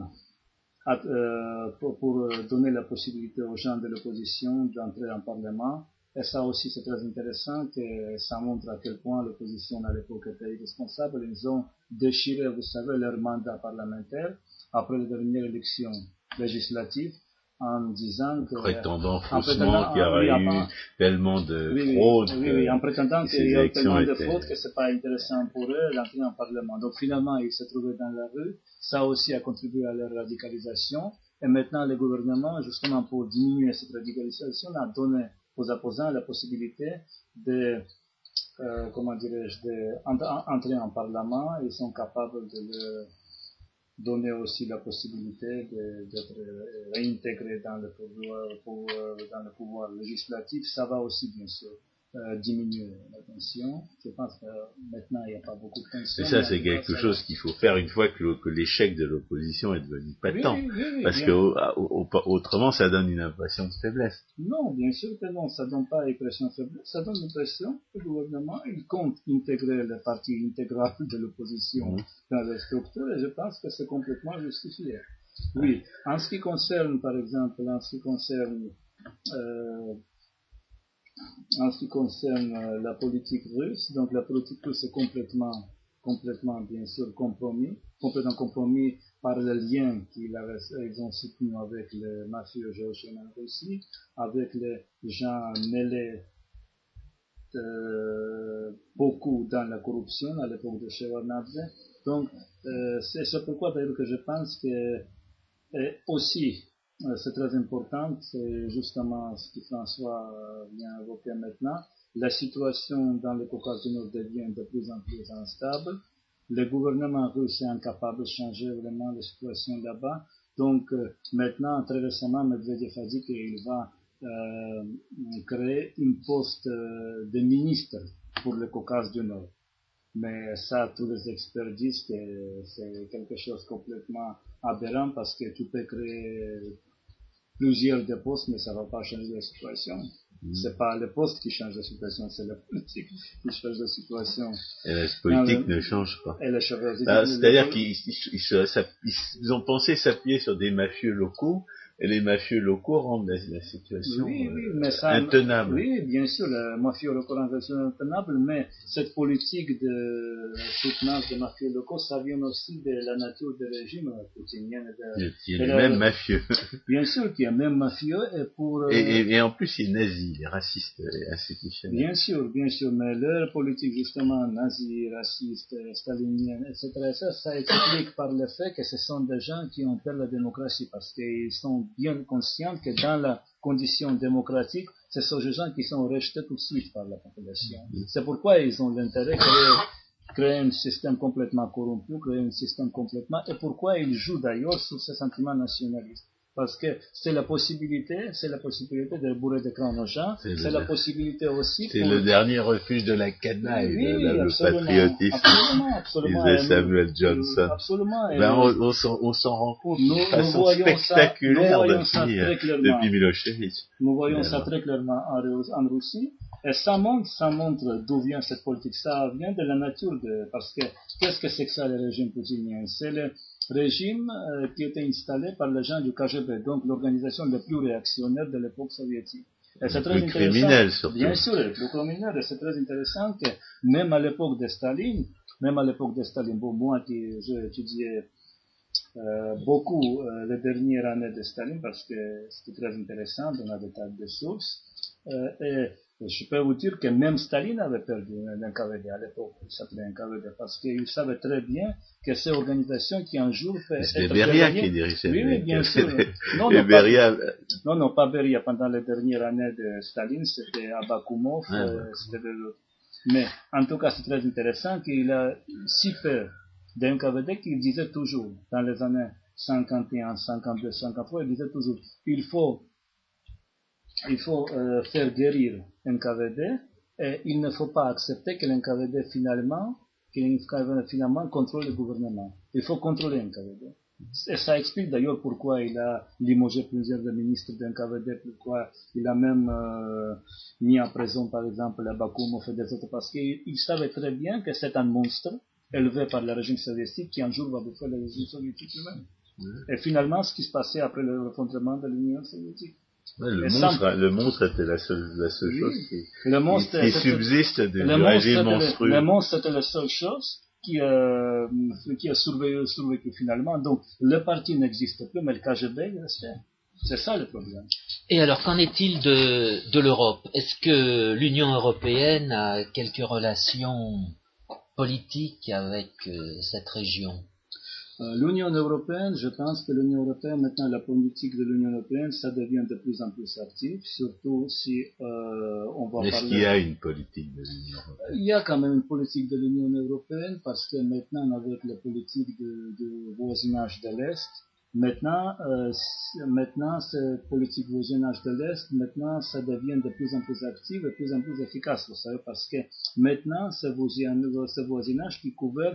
euh, pour, pour, donner la possibilité aux gens de l'opposition d'entrer en Parlement. Et ça aussi, c'est très intéressant, que ça montre à quel point l'opposition à l'époque était irresponsable. Ils ont déchiré, vous savez, leur mandat parlementaire après la dernière élection législative en disant que... Prétendant faussement qu'il y aurait eu tellement de fraudes. Oui, oui, en prétendant qu'il y a tellement de fraudes que c'est pas intéressant pour eux d'entrer en Parlement. Donc finalement, ils se trouvaient dans la rue. Ça aussi a contribué à leur radicalisation. Et maintenant, le gouvernement, justement pour diminuer cette radicalisation, a donné aux opposants la possibilité de, euh, comment dirais-je, d'entrer en Parlement. Ils sont capables de le donner aussi la possibilité d'être réintégré dans le pouvoir, dans le pouvoir législatif, ça va aussi bien sûr euh, diminuer la tension. Je pense que maintenant il n'y a pas beaucoup de tension. Mais ça c'est quelque chose qu'il faut faire une fois que l'échec de l'opposition est devenu patent, parce que autrement ça donne une impression de faiblesse. Non, bien sûr que non, ça donne pas l'impression de faiblesse, ça donne l'impression que le gouvernement il compte intégrer la partie intégrale de l'opposition mmh. dans la structure et je pense que c'est complètement justifié. Oui, en ce qui concerne par exemple, en ce qui concerne euh, en ce qui concerne euh, la politique russe, donc la politique russe est complètement, complètement bien sûr compromis, complètement compromis par le lien qu'ils ont soutenu avec les mafieux géorgiens en Russie, avec les gens mêlés euh, beaucoup dans la corruption à l'époque de Shevardnadze. Donc, euh, c'est pourquoi d'ailleurs que je pense que Et aussi, euh, c'est très important, c'est justement ce que François vient évoquer maintenant, la situation dans le Caucase du Nord devient de plus en plus instable. Le gouvernement russe est incapable de changer vraiment la situation là-bas. Donc euh, maintenant, très récemment, Medvedev a dit qu'il va euh, créer une poste euh, de ministre pour le Caucase du Nord. Mais ça, tous les experts disent que c'est quelque chose complètement aberrant parce que tu peux créer plusieurs de postes, mais ça ne va pas changer la situation. Mm. C'est pas le poste qui change la situation, c'est la politique qui change la situation. Et la politique ne change pas. Bah, c'est-à-dire qu'ils ont pensé s'appuyer sur des mafieux locaux et les mafieux locaux rendent la, situation euh, intenable. Oui, bien sûr, les mafieux locaux rendent la situation intenable, mais cette politique de soutenance des mafieux locaux, ça vient aussi de la nature du régime poutinien. il y a les mêmes mafieux. Bien sûr qu'il y a même mafieux et pour... Euh, et, et, en plus, il est nazi, il est raciste et institutionnel. Bien sûr, bien sûr, mais leur politique justement nazie, raciste, stalinienne, etc., ça, ça explique par le fait que ce sont des gens qui ont perdu la démocratie parce qu'ils sont bien conscients que dans la condition démocratique, ce sont des gens qui sont rejetés tout de suite par la population. C'est pourquoi ils ont l'intérêt de créer un système complètement corrompu, créer un système complètement, et pourquoi ils jouent d'ailleurs sur ce sentiment nationaliste. Parce que c'est la possibilité, c'est la possibilité de bourrer des crânes aux gens, c'est la possibilité aussi. C'est le dernier refuge de la canaille, le patriotisme. Absolument, absolument. Disait Samuel Johnson. Absolument. Ben, on, on s'en rend compte nous, de façon spectaculaire depuis, depuis Milosevic. Nous voyons ça très clairement en, en Russie. Et ça montre, ça montre d'où vient cette politique. Ça vient de la nature de, parce que qu'est-ce que c'est que ça le régime poutinien? C'est le, régime euh, qui était installé par les gens du KGB, donc l'organisation la plus réactionnaire de l'époque soviétique. Et c'est très criminel surtout. Bien sûr, le plus criminel. Et c'est très intéressant que même à l'époque de Staline, même à l'époque de Staline, bon, moi qui j'ai étudié euh, beaucoup euh, les dernières années de Staline parce que c'était très intéressant, on a des tas de sources. Euh, et je peux vous dire que même Staline avait perdu NKVD à l'époque, il s'appelait NKVD, parce qu'il savait très bien que ces organisations qui un jour fait C'est Beria qui dirigeait. Oui, oui, bien sûr. Non, non, Beria... pas, non, non, pas Beria. Pendant les dernières années de Staline, c'était Abakumov, ah, euh, c'était de. Mais en tout cas, c'est très intéressant qu'il a si peur d'NKVD qu'il disait toujours, dans les années 51, 52, 53, il disait toujours, il faut il faut euh, faire guérir NKVD et il ne faut pas accepter que l'NKVD finalement, que finalement contrôle le gouvernement. Il faut contrôler NKVD. Et ça explique d'ailleurs pourquoi il a limogé plusieurs des ministres de NKVD, pourquoi il a même euh, mis en prison par exemple Bakoumov et des autres, parce qu'il savait très bien que c'est un monstre élevé par le régime soviétique qui un jour va bouffer le régime soviétique lui-même. Et finalement, ce qui se passait après le refondrement de l'Union soviétique le, monstre, le monstre était la seule, la seule chose qui, le monstre qui, subsiste de, le régime monstrueux. Le, monstre était la seule chose qui, euh, qui a survécu, survécu, finalement. Donc le parti n'existe plus, mais le KGB reste. C'est ça le problème. Et alors, qu'en est-il de, de l'Europe? Est-ce que l'Union européenne a quelques relations politiques avec euh, cette région? L'Union européenne, je pense que l'Union européenne, maintenant la politique de l'Union européenne, ça devient de plus en plus actif, surtout si euh, on va Est-ce qu'il y a une politique de l'Union européenne? Il y a quand même une politique de l'Union européenne parce que maintenant, avec la politique de, voisinage de l'Est, maintenant, euh, maintenant cette politique de voisinage de l'Est, maintenant, ça devient de plus en plus active et de plus en plus efficace, vous savez, parce que maintenant, ce voisinage qui couvre euh,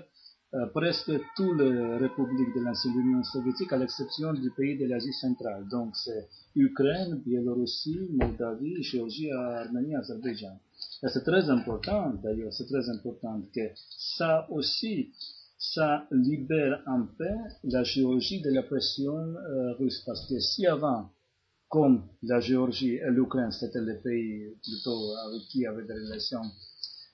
presque toutes les républiques de l'ancienne Union soviétique, à l'exception du pays de l'Asie centrale. Donc, c'est Ukraine, Biélorussie, Moldavie, Géorgie, Arménie, Azerbaïdjan. Et c'est très important, d'ailleurs, c'est très important que ça aussi, ça libère un peu la Géorgie de la pression euh, russe. Parce que si avant, comme la Géorgie et l'Ukraine, c'était les pays plutôt avec qui avait des relations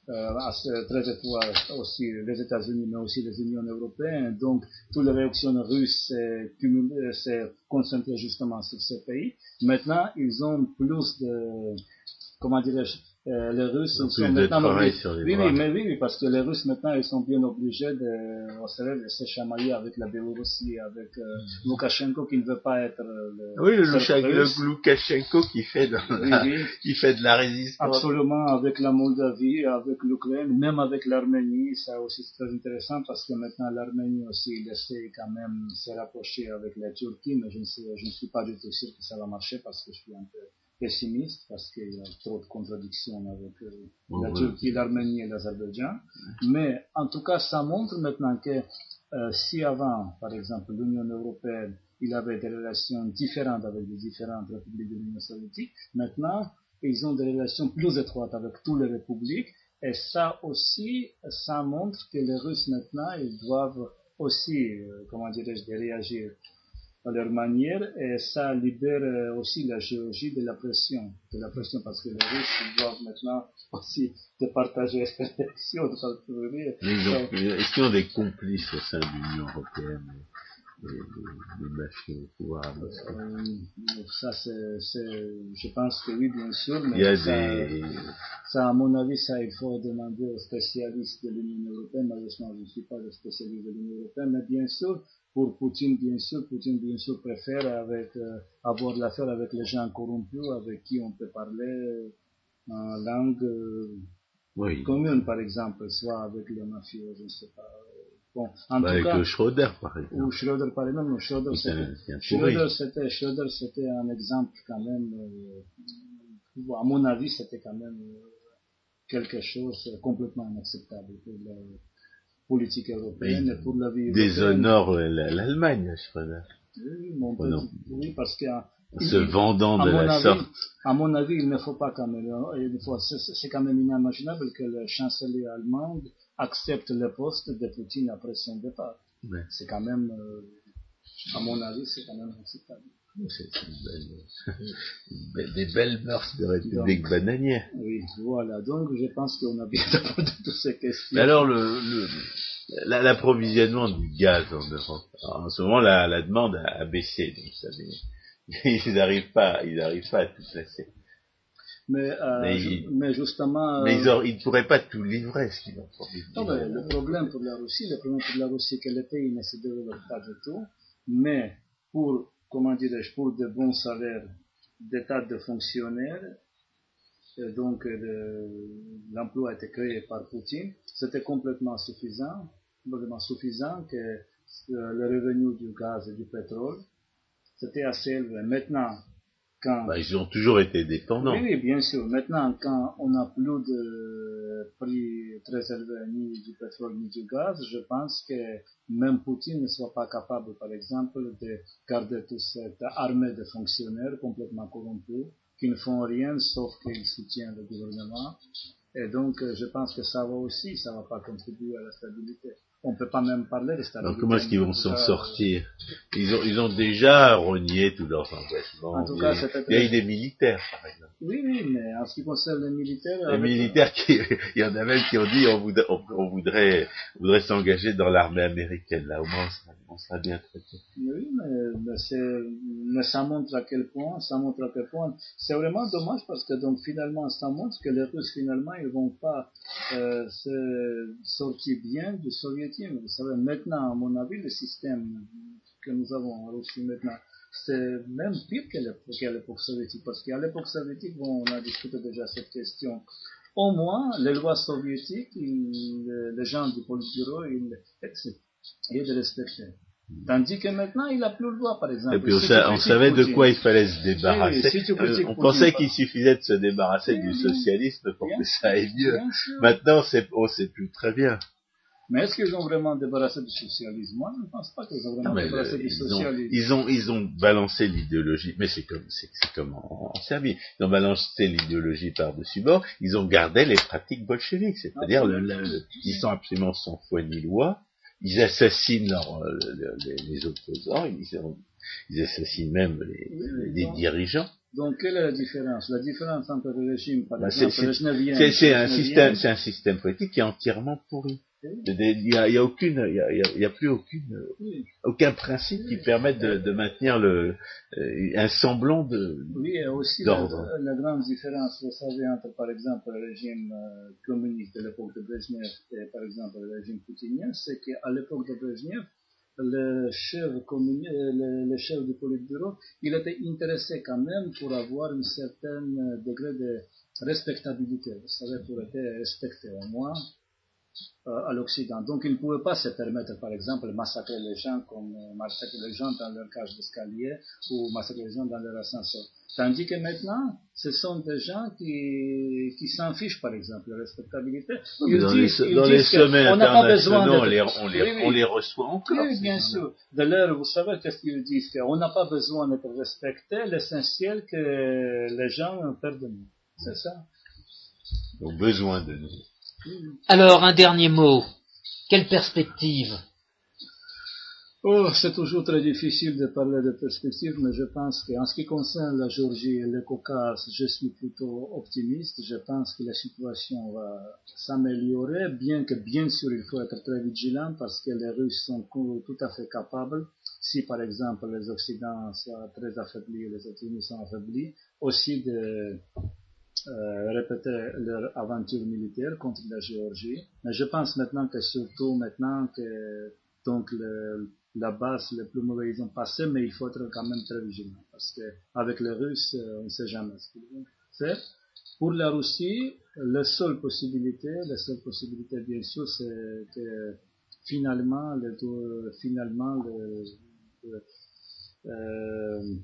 euh, très étroit aussi les États-Unis, mais aussi les Unions européennes. Donc, toutes les réactions russes s'est concentrées justement sur ces pays. Maintenant, ils ont plus de, comment dirais-je, euh, les Russes sont de maintenant obligés- oui, oui, mais oui, oui, parce que les Russes maintenant ils sont bien obligés de, savez, de se chamailler avec la Biélorussie, avec euh, Loukachenko qui ne veut pas être euh, le, Oui, le, le. Loukachenko qui fait, Oui, la- oui. qui fait de la résistance. Absolument, avec la Moldavie, avec l'Ukraine, même avec l'Arménie, ça aussi c'est très intéressant parce que maintenant l'Arménie aussi, il essaie quand même de se rapprocher avec la Turquie, mais je ne, sais, je ne suis pas du tout sûr que ça va marcher parce que je suis un peu pessimiste, parce qu'il y a trop de contradictions avec euh, la. Turquie, l'Arménie et l'Azerbaïdjan. Mais en tout cas, ça montre maintenant que euh, si avant, par exemple, l'Union européenne, il avait des relations différentes avec les différentes républiques de l'Union soviétique, maintenant, ils ont des relations plus étroites avec toutes les républiques, et ça aussi, ça montre que les Russes maintenant, ils doivent aussi, euh, comment dirais-je, réagir à leur manière, et ça libère euh, aussi la Géorgie de la pression, de la pression, parce que les Russes doivent maintenant aussi de partager la pression, Est-ce qu'ils ont des complices au sein de l'Union européenne des mafieux au pouvoir Euh, ça, c'est, c'est- je pense que oui, bien sûr, mais Il y a ça, des... ça, à mon avis, ça, il faut demander aux spécialistes de l'Union européenne. Malheureusement, je ne suis pas le spécialiste de l'Union européenne, mais bien sûr, pour Poutine, bien sûr, Poutine, bien sûr, préfère avec, euh, avoir l'affaire avec les gens corrompus, avec qui on peut parler euh, en langue euh, Oui, commune, par exemple, soit avec les mafieux, je ne sais pas. Bon, en Bah, tout avec cas, le Schroeder, par exemple. ou Schroeder, par exemple, Schroeder, c'était-. Schroeder, c'était, un exemple quand même, euh, à mon avis, c'était quand même euh, quelque chose de complètement inacceptable pour politique européenne et pour la vie. Déshonore l'Allemagne, Schroeder, Oui, mon Oh non. petit- oui, parce qu'à se vendant de la avis, sorte. à mon avis, il ne faut pas quand même, faut- c'est quand même inimaginable que le chancelier allemand accepte le poste de Poutine après son départ. Ouais. C'est quand même, euh, à mon avis, c'est quand même acceptable. C'est c'est une belle- des belles mœurs de République bananière. Oui, voilà. Donc, je pense qu'on a bien répondu toutes ces questions. Mais alors, le, l'approvisionnement du gaz en Europe, en ce moment, la, la demande a, a baissé. Donc, ça, mais- ils n'arrivent pas, ils n'arrivent pas à tout placer. mais, euh, mais il- mais justement, Mais euh, ils aur- ils ne pourraient pas tout livrer, ce qu'ils ont non, mais le problème pour la Russie, le problème pour la Russie, c'est que le pays ne se développe pas du tout. Mais pour, comment dirais-je, pour de bons salaires des tas de fonctionnaires, euh, donc euh, le- l'emploi a été créé par Poutine, c'était complètement suffisant, complètement suffisant que euh, le revenu du gaz et du pétrole, c'était assez élevé. Maintenant, quand Bah, ils ont toujours été dépendants. Oui, oui, bien sûr. Maintenant, quand on n'a plus de prix très élevé ni du pétrole ni du gaz, je pense que même Poutine ne soit pas capable, par exemple, de garder toute cette armée de fonctionnaires complètement corrompus qui ne font rien sauf qu'ils soutiennent le gouvernement. Et donc, je pense que ça va aussi, ça va pas contribuer à la stabilité. On peut pas même parler de stabilité. Alors comment est-ce qu'ils vont s'en Euh, sortir ils ont, ils ont déjà renié tous leurs engagements. En tout cas, il y a eu des militaires, par exemple. Oui, oui, mais en ce qui concerne les militaires, Les militaires qui, il y en a même qui ont dit on voudrait, on, on voudrait, on voudrait s'engager dans l'armée américaine. Là, au moins, on sera, bien traité. Oui, mais, ça montre à quel point, ça montre à quel point. C'est vraiment dommage parce que donc finalement, ça montre que les Russes finalement, ils vont pas euh, se sortir bien du soviétisme. Vous savez, maintenant, à mon avis, le système que nous avons en Russie maintenant, c'est même pire qu'à l'époque, soviétique. Parce qu'à l'époque soviétique, bon, on a discuté déjà cette question. Au moins, les lois soviétiques, ils- les gens du Politburo, ils, ils les respectaient. Tandis que maintenant, il n'a plus le droit, par exemple. Et puis on, Si savait de quoi il fallait se débarrasser. Oui, si tu Euh, on pensait qu'il suffisait de se débarrasser Oui, du socialisme pour Bien que ça aille mieux. Maintenant, on sait plus très bien. Mais est-ce qu'ils ont vraiment débarrassé du socialisme? Moi, je ne pense pas qu'ils ont vraiment Non, débarrassé le- du ils, ont, socialisme. ils ont ils ont balancé l'idéologie, mais c'est comme c'est, c'est comme en, en Serbie. Ils ont balancé l'idéologie par-dessus bord. Ils ont gardé les pratiques bolcheviques, c'est-à-dire le- ils sont absolument sans foi ni loi. Ils assassinent leurs, euh, le- les, les opposants. Ils, ont- ils assassinent même les, Oui, oui, les donc- dirigeants. Donc, quelle est la différence? La différence entre le régime, par Bah, exemple, c'est- un système, c'est un système politique qui est entièrement pourri. Il n'y a, y a, aucune, il y a, plus aucune, aucun principe qui permette de, maintenir le, euh, un semblant de Oui, et aussi la, la, grande différence, vous savez, entre par exemple le régime euh, communiste de l'époque de Brezhnev et par exemple le régime poutinien, c'est qu'à l'époque de Brezhnev, le chef, le, le chef du Politburo, il était intéressé quand même pour avoir un certain degré de respectabilité, vous savez, pour être respecté au moins euh, à l'Occident. Donc ils ne pouvaient pas se permettre, par exemple, de massacrer les gens comme euh, massacrer les gens dans leur cage d'escalier ou massacrer les gens dans leur ascenseur. Tandis que maintenant, ce sont des gens qui, qui s'en fichent, par exemple, de la respectabilité. Ils dans disent, les, dans les sommets on n'a pas besoin de... on, les, on, les, on les reçoit encore. Oui, bien sûr. De l'air, vous savez qu'est-ce qu'ils disent? On n'a pas besoin d'être respecté, l'essentiel que les gens perdent de nous. C'est ça. Ils ont besoin de nous. Alors, un dernier mot. Quelle perspective? Oh, c'est toujours très difficile de parler de perspective, mais je pense qu'en ce qui concerne la Géorgie et le Caucase, je suis plutôt optimiste. Je pense que la situation va s'améliorer, bien que bien sûr il faut être très vigilant parce que les Russes sont tout à fait capables, si par exemple les Occidents sont très affaiblis, les États-Unis sont affaiblis, aussi de euh, répéter leur aventure militaire contre la Géorgie. Mais je pense maintenant que surtout maintenant que donc le, la base, les plus mauvais ils ont passé, mais il faut être quand même très vigilant parce que avec les Russes, euh, on ne sait jamais ce qu'ils vont faire. Pour la Russie, la seule possibilité, la seule possibilité bien sûr, c'est que finalement, le, finalement, le, euh,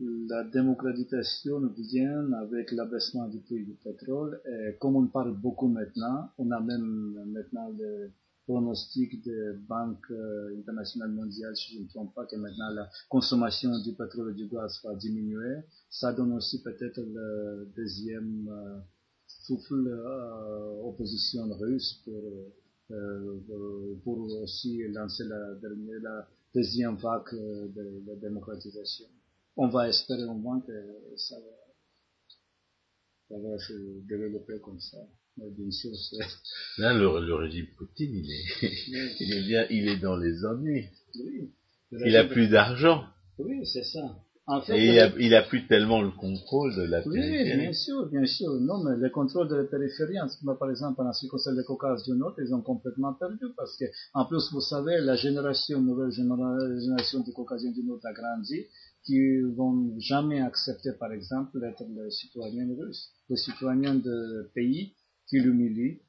la démocratisation vient avec l'abaissement du prix du pétrole. Et comme on parle beaucoup maintenant, on a même maintenant le pronostic de Banque euh, internationale mondiale, si je ne me trompe pas, que maintenant la consommation du pétrole et du gaz va diminuer. Ça donne aussi peut-être le deuxième euh, souffle euh, opposition russe pour, pour aussi lancer la, la deuxième vague de, de démocratisation on va espérer au moins que ça va, se développer comme ça. Mais bien sûr, Là, le, régime Poutine, il est, il est bien, il est dans les ennuis. Oui. Il a plus d'argent. Oui, c'est ça. et il a, il a, plus tellement le contrôle de la périphérie. Oui, bien sûr, bien sûr. Non, mais le contrôle de la périphérie, par exemple, en ce qui concerne le Caucase du Nord, ils ont complètement perdu parce que, en plus, vous savez, la génération, nouvelle génération du Caucasien du Nord a grandi qui vont jamais accepter, par exemple, d'être le citoyen russe, le citoyen de pays qui l'humilie,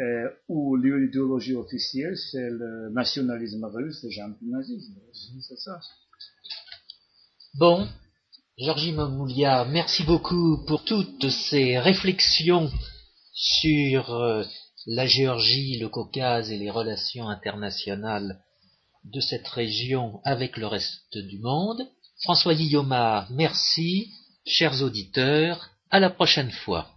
euh, où l'idéologie officielle, c'est le nationalisme russe et l'antinazisme c'est ça. Bon, Georgie Mamoulia, merci beaucoup pour toutes ces réflexions sur euh, la Géorgie, le Caucase et les relations internationales de cette région avec le reste du monde. François Guillaume, merci, chers auditeurs, à la prochaine fois.